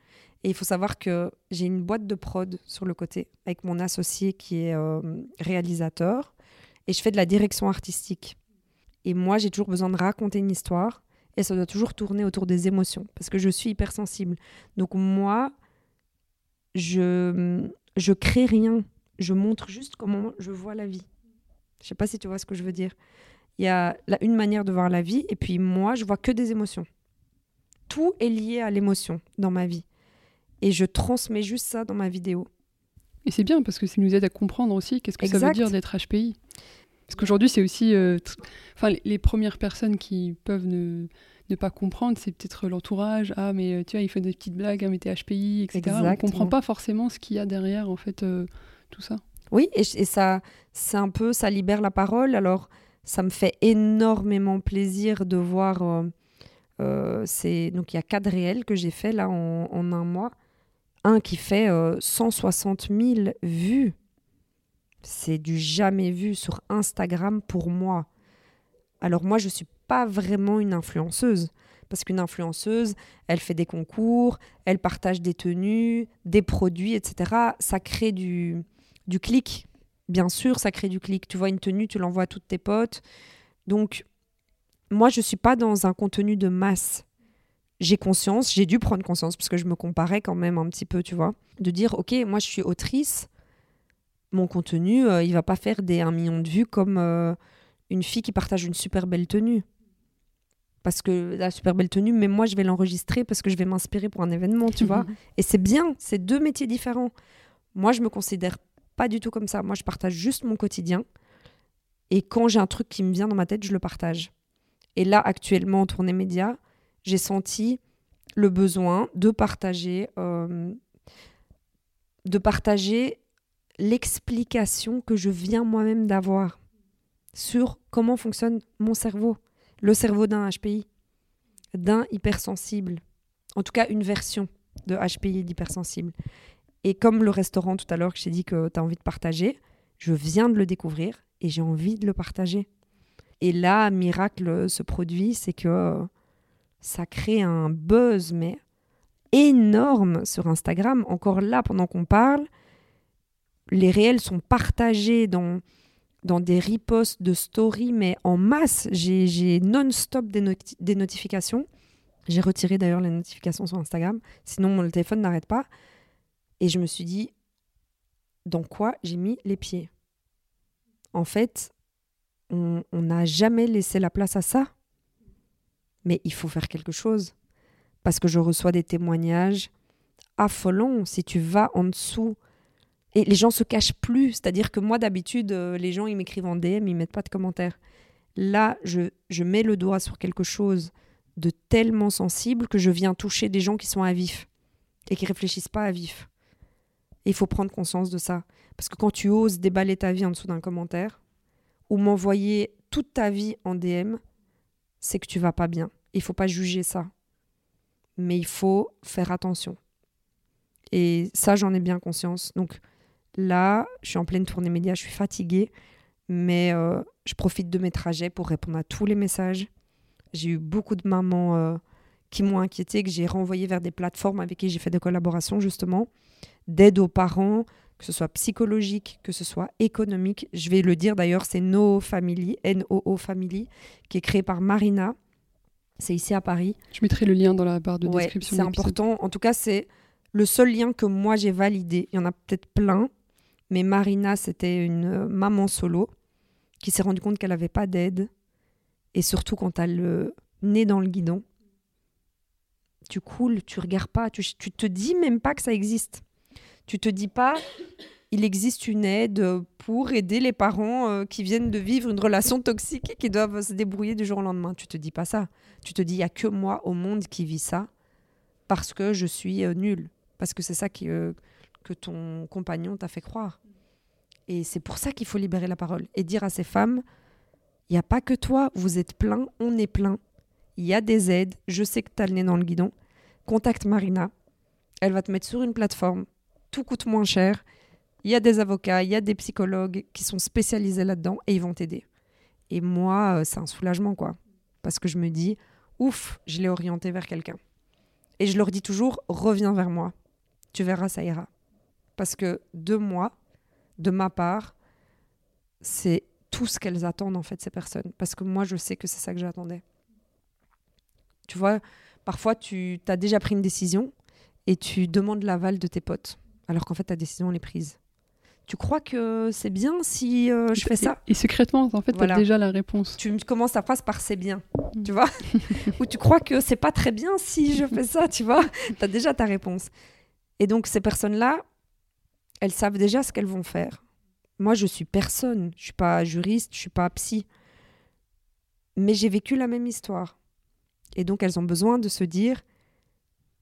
Et il faut savoir que j'ai une boîte de prod sur le côté avec mon associé qui est euh, réalisateur. Et je fais de la direction artistique. Et moi j'ai toujours besoin de raconter une histoire et ça doit toujours tourner autour des émotions parce que je suis hypersensible. Donc moi je je crée rien je montre juste comment je vois la vie. Je sais pas si tu vois ce que je veux dire. Il y a une manière de voir la vie, et puis moi, je vois que des émotions. Tout est lié à l'émotion dans ma vie. Et je transmets juste ça dans ma vidéo. Et c'est bien parce que ça nous aide à comprendre aussi qu'est-ce que ça veut dire d'être HPI. Parce qu'aujourd'hui, c'est aussi. Euh, enfin, les, premières personnes qui peuvent ne, ne pas comprendre, c'est peut-être l'entourage. Ah, mais euh, tu vois, il fait des petites blagues, ah, mais t'es HPI, etc. On ne comprend pas forcément ce qu'il y a derrière, en fait. Euh, Oui, et, ça, un peu, ça libère la parole. Alors, ça me fait énormément plaisir de voir. Euh, euh, donc il y a quatre réels que j'ai fait là en, un mois. Un qui fait 160 euh, 000 vues. C'est du jamais vu sur Instagram pour moi. Alors moi, je suis pas vraiment une influenceuse parce qu'une influenceuse, elle fait des concours, elle partage des tenues, des produits, etc. Ça crée du, du clic. Bien sûr, ça crée du clic. Tu vois une tenue, tu l'envoies à toutes tes potes. Donc, moi, je ne suis pas dans un contenu de masse. J'ai conscience, j'ai dû prendre conscience, parce que je me comparais quand même un petit peu, tu vois, de dire, OK, moi, je suis autrice. Mon contenu, euh, il va pas faire des 1 million de vues comme euh, une fille qui partage une super belle tenue. Parce que la super belle tenue, mais moi, je vais l'enregistrer parce que je vais m'inspirer pour un événement, tu vois. <laughs> Et c'est bien, c'est deux métiers différents. Moi, je me considère pas du tout comme ça. Moi, je partage juste mon quotidien. Et quand j'ai un truc qui me vient dans ma tête, je le partage. Et là, actuellement, en tournée média, j'ai senti le besoin de partager, euh, de partager l'explication que je viens moi-même d'avoir sur comment fonctionne mon cerveau, le cerveau d'un HPI, d'un hypersensible, en tout cas une version de HPI d'hypersensible. Et comme le restaurant tout à l'heure que j'ai dit que tu as envie de partager, je viens de le découvrir et j'ai envie de le partager. Et là, miracle ce produit, c'est que ça crée un buzz, mais énorme sur Instagram. Encore là, pendant qu'on parle, les réels sont partagés dans, dans des reposts de stories, mais en masse. J'ai non-stop des, des notifications. J'ai retiré d'ailleurs les notifications sur Instagram, sinon mon téléphone n'arrête pas. Et je me suis dit, dans quoi j'ai mis les pieds? En fait, on n'a jamais laissé la place à ça. Mais il faut faire quelque chose. Parce que je reçois des témoignages affolants. Si tu vas en dessous, et les gens se cachent plus. C'est-à-dire que moi, d'habitude, euh, les gens, ils m'écrivent en DM, ils mettent pas de commentaires. Là, je, mets le doigt sur quelque chose de tellement sensible que je viens toucher des gens qui sont à vif et qui réfléchissent pas à vif. Il faut prendre conscience de ça. Parce que quand tu oses déballer ta vie en dessous d'un commentaire, ou m'envoyer toute ta vie en DM, c'est que tu vas pas bien. Il faut pas juger ça. mais il faut faire attention. Et ça, j'en ai bien conscience. Donc là, je suis en pleine tournée média, je suis fatiguée, mais euh, je profite de mes trajets pour répondre à tous les messages. J'ai eu beaucoup de mamans euh, qui m'ont inquiété, que j'ai renvoyé vers des plateformes avec qui j'ai fait des collaborations, justement, d'aide aux parents, que ce soit psychologique, que ce soit économique. Je vais le dire d'ailleurs, c'est No Family, N-O-O Family, qui est créé par Marina. C'est ici à Paris. Je mettrai le lien dans la barre de description. C'est important. En tout cas, c'est le seul lien que moi j'ai validé. Il y en a peut-être plein, mais Marina, c'était une euh, maman solo qui s'est rendue compte qu'elle n'avait pas d'aide. Et surtout quand elle le nez dans le guidon, tu coules, tu regardes pas, tu, tu te dis même pas que ça existe. Tu te dis pas, il existe une aide pour aider les parents euh, qui viennent de vivre une relation toxique et qui doivent se débrouiller du jour au lendemain. Tu te dis pas ça. Tu te dis, il y a que moi au monde qui vit ça parce que je suis euh, nulle. Parce que c'est ça euh, que ton compagnon t'a fait croire. Et c'est pour ça qu'il faut libérer la parole et dire à ces femmes, il n'y a pas que toi, vous êtes plein, on est plein. Il y a des aides, je sais que tu as le nez dans le guidon. Contacte Marina, elle va te mettre sur une plateforme tout coûte moins cher. Il y a des avocats, il y a des psychologues qui sont spécialisés là-dedans et ils vont t'aider. Et moi, euh, c'est un soulagement, quoi. Parce que je me dis, ouf, je l'ai orienté vers quelqu'un. Et je leur dis toujours, reviens vers moi. Tu verras, ça ira. Parce que de moi, de ma part, c'est tout ce qu'elles attendent, en fait, ces personnes. Parce que moi, je sais que c'est ça que j'attendais. Tu vois, parfois, tu as déjà pris une décision et tu demandes l'aval de tes potes alors qu'en fait ta décision elle est prise. Tu crois que c'est bien si euh, je fais ça? Et secrètement, en fait, tu as déjà la réponse. Tu commences ta phrase par c'est bien, mm. tu vois <laughs> Ou tu crois que c'est pas très bien si je fais ça, tu vois Tu as déjà ta réponse. Et donc ces personnes-là, elles savent déjà ce qu'elles vont faire. Moi, je suis personne, je suis pas juriste, je suis pas psy. Mais j'ai vécu la même histoire. Et donc elles ont besoin de se dire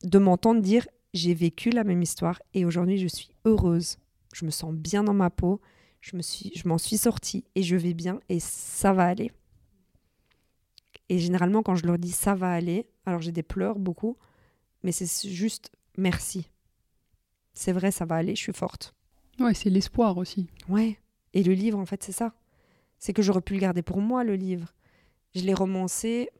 de m'entendre dire j'ai vécu la même histoire et aujourd'hui je suis heureuse. Je me sens bien dans ma peau, je me suis je m'en suis sortie et je vais bien et ça va aller. Et généralement quand je leur dis ça va aller, alors j'ai des pleurs beaucoup, mais c'est juste merci. C'est vrai, ça va aller, je suis forte. Ouais, c'est l'espoir aussi. Ouais. Et le livre en fait, c'est ça. C'est que j'aurais pu le garder pour moi le livre. Je l'ai romancé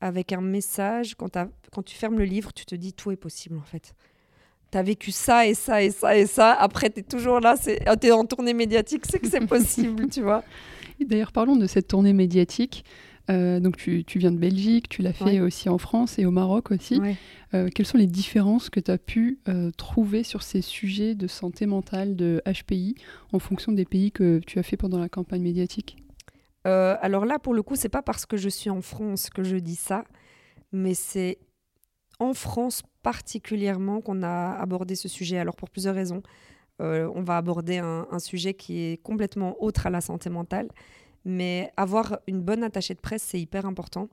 avec un message. Quand, quand tu fermes le livre, tu te dis tout est possible en fait. Tu as vécu ça et ça et ça et ça. Après, tu es toujours là, tu es en tournée médiatique, c'est que c'est <laughs> possible, tu vois. D'ailleurs, parlons de cette tournée médiatique. Euh, donc, tu, tu, viens de Belgique, tu l'as fait aussi en France et au Maroc aussi. Euh, quelles sont les différences que tu as pu euh, trouver sur ces sujets de santé mentale, de HPI, en fonction des pays que tu as fait pendant la campagne médiatique? Euh, alors là, pour le coup, c'est pas parce que je suis en France que je dis ça, mais c'est en France particulièrement qu'on a abordé ce sujet. Alors pour plusieurs raisons. Euh, on va aborder un, sujet qui est complètement autre à la santé mentale, mais avoir une bonne attachée de presse, c'est hyper important.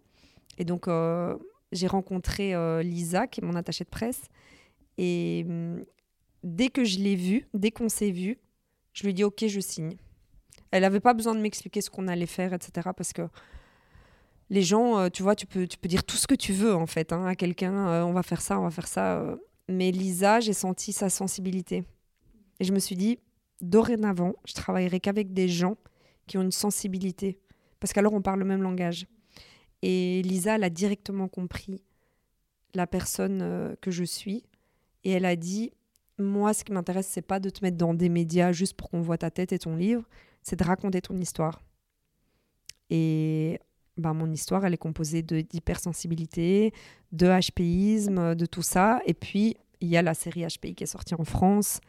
Et donc, euh, j'ai rencontré Lisa, qui est mon attachée de presse, et hum, dès que je l'ai vue, dès qu'on s'est vu, je lui dis ok, je signe. Elle n'avait pas besoin de m'expliquer ce qu'on allait faire, etc. Parce que les gens, euh, tu vois, tu peux, tu peux dire tout ce que tu veux, en fait, hein, à quelqu'un. Euh, on va faire ça, on va faire ça. Euh. Mais Lisa, j'ai senti sa sensibilité. Et je me suis dit, dorénavant, je travaillerai qu'avec des gens qui ont une sensibilité. Parce qu'alors, on parle le même langage. Et Lisa, elle a directement compris la personne que je suis. Et elle a dit, moi, ce qui m'intéresse, c'est pas de te mettre dans des médias juste pour qu'on voit ta tête et ton livre c'est de raconter ton histoire. Et bah, mon histoire, elle est composée d'hypersensibilité, de HPisme, de tout ça. Et puis, il y a la série HPI qui est sortie en France.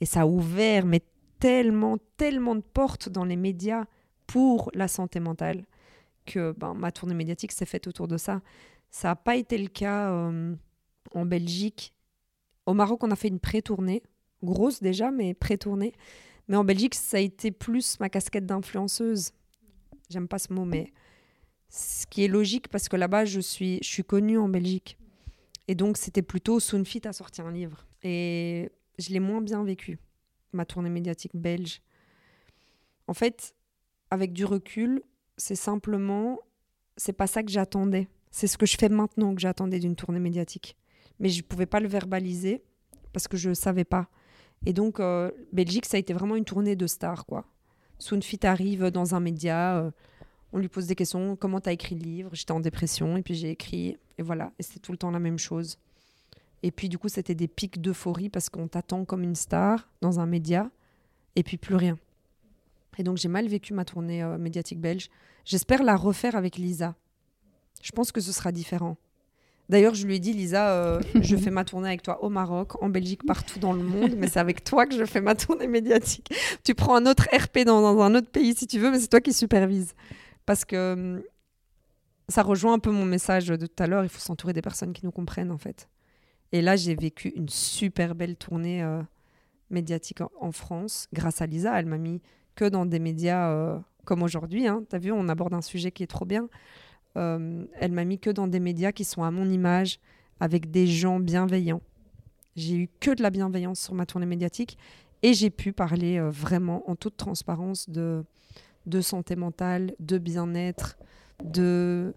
Et ça a ouvert mais tellement, tellement de portes dans les médias pour la santé mentale que ben, ma tournée médiatique s'est faite autour de ça. Ça n'a pas été le cas euh, en Belgique. Au Maroc, on a fait une pré-tournée, grosse déjà, mais pré-tournée. Mais en Belgique, ça a été plus ma casquette d'influenceuse. J'aime pas ce mot, mais ce qui est logique parce que là-bas, je suis, connue en Belgique. Et donc, c'était plutôt Soonfit a sorti un livre. Et je l'ai moins bien vécu, ma tournée médiatique belge. En fait, avec du recul, c'est simplement, c'est pas ça que j'attendais. C'est ce que je fais maintenant que j'attendais d'une tournée médiatique. mais je ne pouvais pas le verbaliser parce que je ne savais pas. Et donc, euh, Belgique, ça a été vraiment une tournée de stars, quoi. Soonfit arrive dans un média, euh, on lui pose des questions, comment tu as écrit le livre? J'étais en dépression, et puis j'ai écrit, et voilà, et c'était tout le temps la même chose. Et puis, du coup, c'était des pics d'euphorie parce qu'on t'attend comme une star dans un média, et puis plus rien. Et donc, j'ai mal vécu ma tournée euh, médiatique belge. J'espère la refaire avec Lisa. Je pense que ce sera différent. D'ailleurs, je lui ai dit, Lisa, euh, <laughs> je fais ma tournée avec toi au Maroc, en Belgique, partout dans le monde, mais c'est avec toi que je fais ma tournée médiatique. Tu prends un autre RP dans, un autre pays si tu veux, mais c'est toi qui supervises. Parce que hum, ça rejoint un peu mon message de tout à l'heure, il faut s'entourer des personnes qui nous comprennent en fait. Et là, j'ai vécu une super belle tournée euh, médiatique en, France grâce à Lisa. Elle m'a mis que dans des médias euh, comme aujourd'hui. Hein. Tu as vu, on aborde un sujet qui est trop bien. Euh, elle m'a mis que dans des médias qui sont à mon image, avec des gens bienveillants. J'ai eu que de la bienveillance sur ma tournée médiatique et j'ai pu parler euh, vraiment en toute transparence de, de santé mentale, de bien-être, de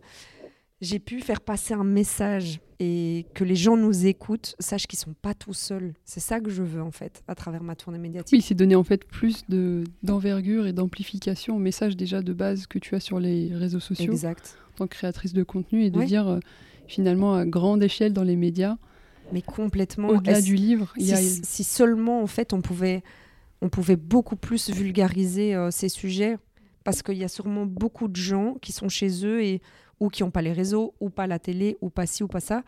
j'ai pu faire passer un message et que les gens nous écoutent, sachent qu'ils sont pas tout seuls. C'est ça que je veux en fait à travers ma tournée médiatique. Oui, c'est donner en fait plus de d'envergure et d'amplification au message déjà de base que tu as sur les réseaux sociaux. Exact. En tant que créatrice de contenu et de dire euh, finalement à grande échelle dans les médias. Mais complètement. Au-delà du livre, si, si, seulement en fait on pouvait on pouvait beaucoup plus vulgariser euh, ces sujets parce qu'il y a sûrement beaucoup de gens qui sont chez eux et ou qui n'ont pas les réseaux, ou pas la télé, ou pas ci, ou pas ça,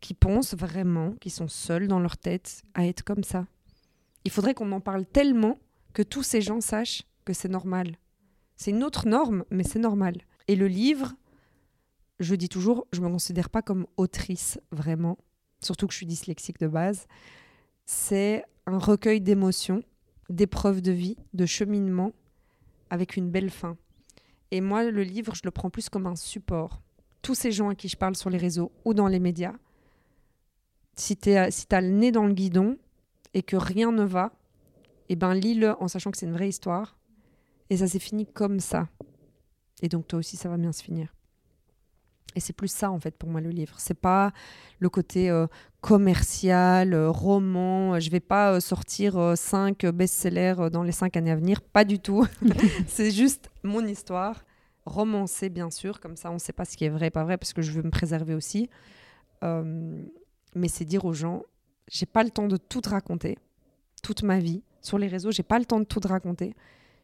qui pensent vraiment qu'ils sont seuls dans leur tête à être comme ça. Il faudrait qu'on en parle tellement que tous ces gens sachent que c'est normal. C'est une autre norme, mais c'est normal. Et le livre, je dis toujours, je me considère pas comme autrice vraiment, surtout que je suis dyslexique de base. C'est un recueil d'émotions, d'épreuves de vie, de cheminement, avec une belle fin. Et moi, le livre, je le prends plus comme un support. Tous ces gens à qui je parle sur les réseaux ou dans les médias, si tu as le nez dans le guidon et que rien ne va, eh ben lis-le en sachant que c'est une vraie histoire. Et ça s'est fini comme ça. Et donc toi aussi, ça va bien se finir. Et c'est plus ça en fait pour moi le livre. C'est pas le côté euh, commercial, euh, roman. Je vais pas euh, sortir cinq best-sellers dans les cinq années à venir. Pas du tout. <laughs> <laughs> c'est juste mon histoire, romancée bien sûr. Comme ça, on ne sait pas ce qui est vrai, pas vrai, parce que je veux me préserver aussi. mais c'est dire aux gens, j'ai pas le temps de tout raconter, toute ma vie sur les réseaux. J'ai pas le temps de tout raconter.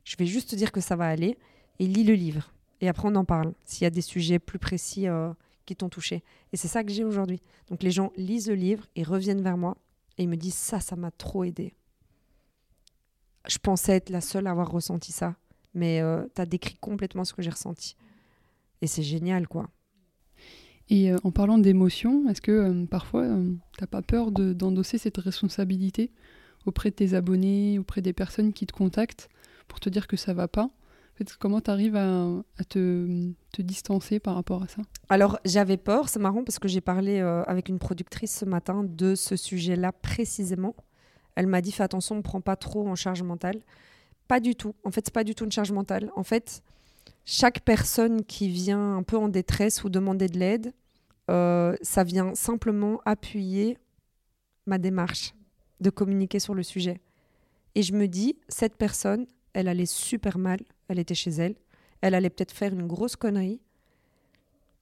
Je vais juste dire que ça va aller et lis le livre et après on en parle s'il y a des sujets plus précis euh, qui t'ont touché. Et c'est ça que j'ai aujourd'hui. Donc les gens lisent le livre et reviennent vers moi et ils me disent ça, ça m'a trop aidé. Je pensais être la seule à avoir ressenti ça, mais euh, tu as décrit complètement ce que j'ai ressenti. Et c'est génial, quoi. Et euh, en parlant d'émotion, est-ce que parfois t'as pas peur d'endosser cette responsabilité auprès de tes abonnés, auprès des personnes qui te contactent pour te dire que ça va pas? Comment tu arrives à, te, distancer par rapport à ça? Alors, j'avais peur, c'est marrant parce que j'ai parlé euh, avec une productrice ce matin de ce sujet-là précisément. Elle m'a dit fais attention, ne prend pas trop en charge mentale. Pas du tout. En fait, c'est pas du tout une charge mentale. En fait, chaque personne qui vient un peu en détresse ou demander de l'aide, euh, ça vient simplement appuyer ma démarche de communiquer sur le sujet. Et je me dis, cette personne, elle allait super mal, elle était chez elle, elle allait peut-être faire une grosse connerie.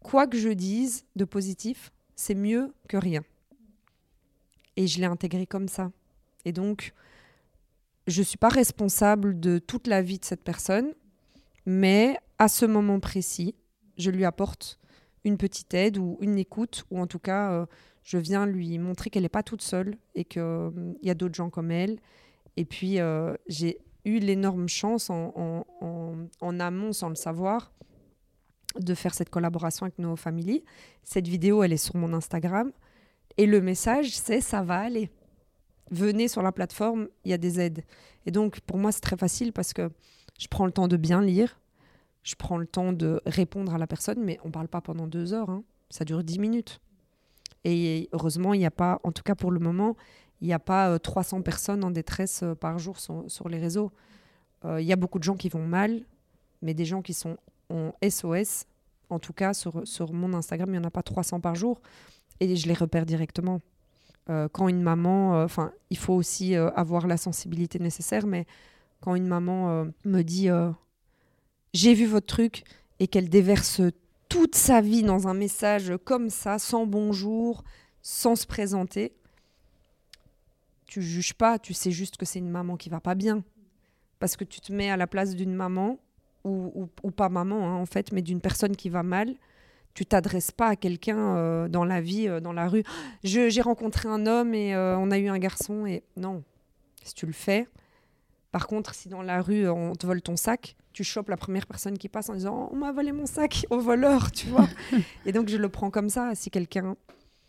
Quoi que je dise de positif, c'est mieux que rien. Et je l'ai intégré comme ça. Et donc, je ne suis pas responsable de toute la vie de cette personne, mais à ce moment précis, je lui apporte une petite aide ou une écoute, ou en tout cas, euh, je viens lui montrer qu'elle n'est pas toute seule et qu'il euh, y a d'autres gens comme elle. Et puis, euh, j'ai eu l'énorme chance en, amont, sans le savoir, de faire cette collaboration avec nos familles. Cette vidéo, elle est sur mon Instagram. Et le message, c'est ça va aller. Venez sur la plateforme, il y a des aides. Et donc, pour moi, c'est très facile parce que je prends le temps de bien lire, je prends le temps de répondre à la personne, mais on ne parle pas pendant deux heures. Hein. Ça dure dix minutes. Et heureusement, il n'y a pas, en tout cas pour le moment, il n'y a pas 300 euh, personnes en détresse euh, par jour sur, les réseaux. Euh, il y a beaucoup de gens qui vont mal, mais des gens qui sont en SOS, en tout cas sur, mon Instagram, il n'y en a pas 300 par jour, et je les repère directement. Quand une maman, enfin, il faut aussi avoir la sensibilité nécessaire, mais quand une maman me dit j'ai vu votre truc et qu'elle déverse toute sa vie dans un message comme ça, sans bonjour, sans se présenter, tu juges pas, tu sais juste que c'est une maman qui va pas bien. Parce que tu te mets à la place d'une maman, ou, pas maman hein, en fait, mais d'une personne qui va mal. Tu t'adresses pas à quelqu'un euh, dans la vie, euh, dans la rue. <gasps> J'ai rencontré un homme et euh, on a eu un garçon. Et non, si tu le fais. Par contre, si dans la rue on te vole ton sac, tu chopes la première personne qui passe en disant On m'a volé mon sac <laughs> au voleur, tu vois. <laughs> et donc je le prends comme ça. Si quelqu'un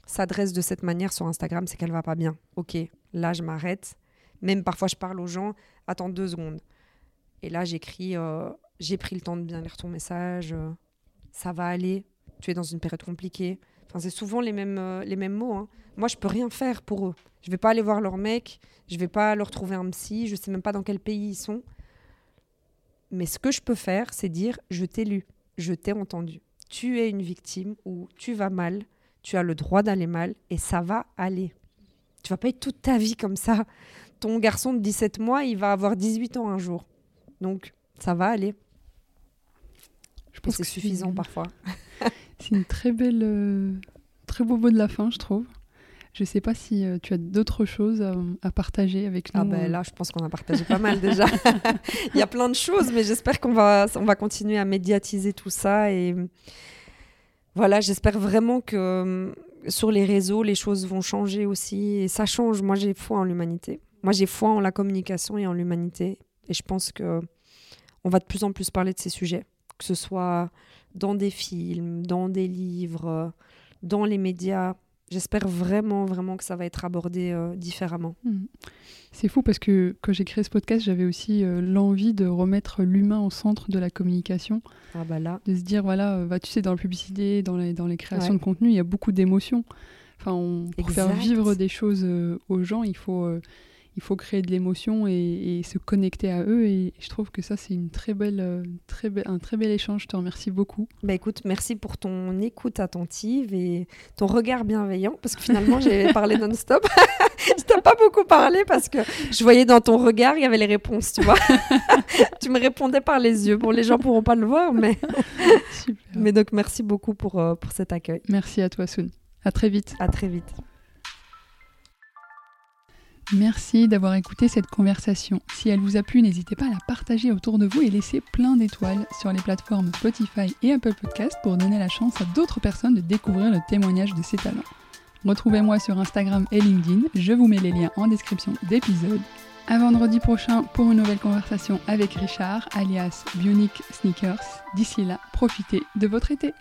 s'adresse de cette manière sur Instagram, c'est qu'elle va pas bien. Ok, là je m'arrête. Même parfois je parle aux gens, attends deux secondes. Et là j'écris, euh, j'ai pris le temps de bien lire ton message, euh, ça va aller, tu es dans une période compliquée. Enfin, c'est souvent les mêmes, euh, les mêmes mots. Hein. Moi, je peux rien faire pour eux. Je vais pas aller voir leur mec, je vais pas leur trouver un psy, je sais même pas dans quel pays ils sont. Mais ce que je peux faire, c'est dire je t'ai lu, je t'ai entendu. Tu es une victime ou tu vas mal, tu as le droit d'aller mal et ça va aller. Tu vas pas être toute ta vie comme ça. Ton garçon de 17 mois, il va avoir 18 ans un jour. Donc, ça va aller. Je pense que c'est suffisant parfois. <laughs> c'est une très belle, euh, très beau mot de la fin, je trouve. Je ne sais pas si euh, tu as d'autres choses à, partager avec nous. Ah ben là, je pense qu'on a partagé pas mal déjà. <laughs> Il y a plein de choses, mais j'espère qu'on va, on va continuer à médiatiser tout ça et voilà, j'espère vraiment que euh, sur les réseaux, les choses vont changer aussi. Et ça change. Moi, j'ai foi en l'humanité. Moi, j'ai foi en la communication et en l'humanité. Et je pense que on va de plus en plus parler de ces sujets, que ce soit dans des films, dans des livres, dans les médias. J'espère vraiment, vraiment que ça va être abordé euh, différemment. Mmh. C'est fou parce que quand j'ai créé ce podcast, j'avais aussi euh, l'envie de remettre l'humain au centre de la communication. Ah bah là. De se dire, voilà, euh, bah, tu sais, dans la publicité, dans les, dans les créations de contenu, il y a beaucoup d'émotions. Enfin, pour faire vivre des choses aux gens, il faut il faut créer de l'émotion et, se connecter à eux. Et je trouve que ça, c'est une très belle, euh, très un très bel échange. Je te remercie beaucoup. Bah écoute, merci pour ton écoute attentive et ton regard bienveillant, parce que finalement, j'ai parlé non-stop. <laughs> je t'ai pas beaucoup parlé parce que je voyais dans ton regard, il y avait les réponses, tu vois. <laughs> tu me répondais par les yeux. Bon, les gens pourront pas le voir, mais. <laughs> Mais donc, merci beaucoup pour, euh, pour cet accueil. Merci à toi, Soun. À très vite. À très vite. Merci d'avoir écouté cette conversation. Si elle vous a plu, n'hésitez pas à la partager autour de vous et laisser plein d'étoiles sur les plateformes Spotify et Apple Podcast pour donner la chance à d'autres personnes de découvrir le témoignage de ces talents. Retrouvez-moi sur Instagram et LinkedIn, je vous mets les liens en description d'épisode. À vendredi prochain pour une nouvelle conversation avec Richard, alias Bionic Sneakers. D'ici là, profitez de votre été.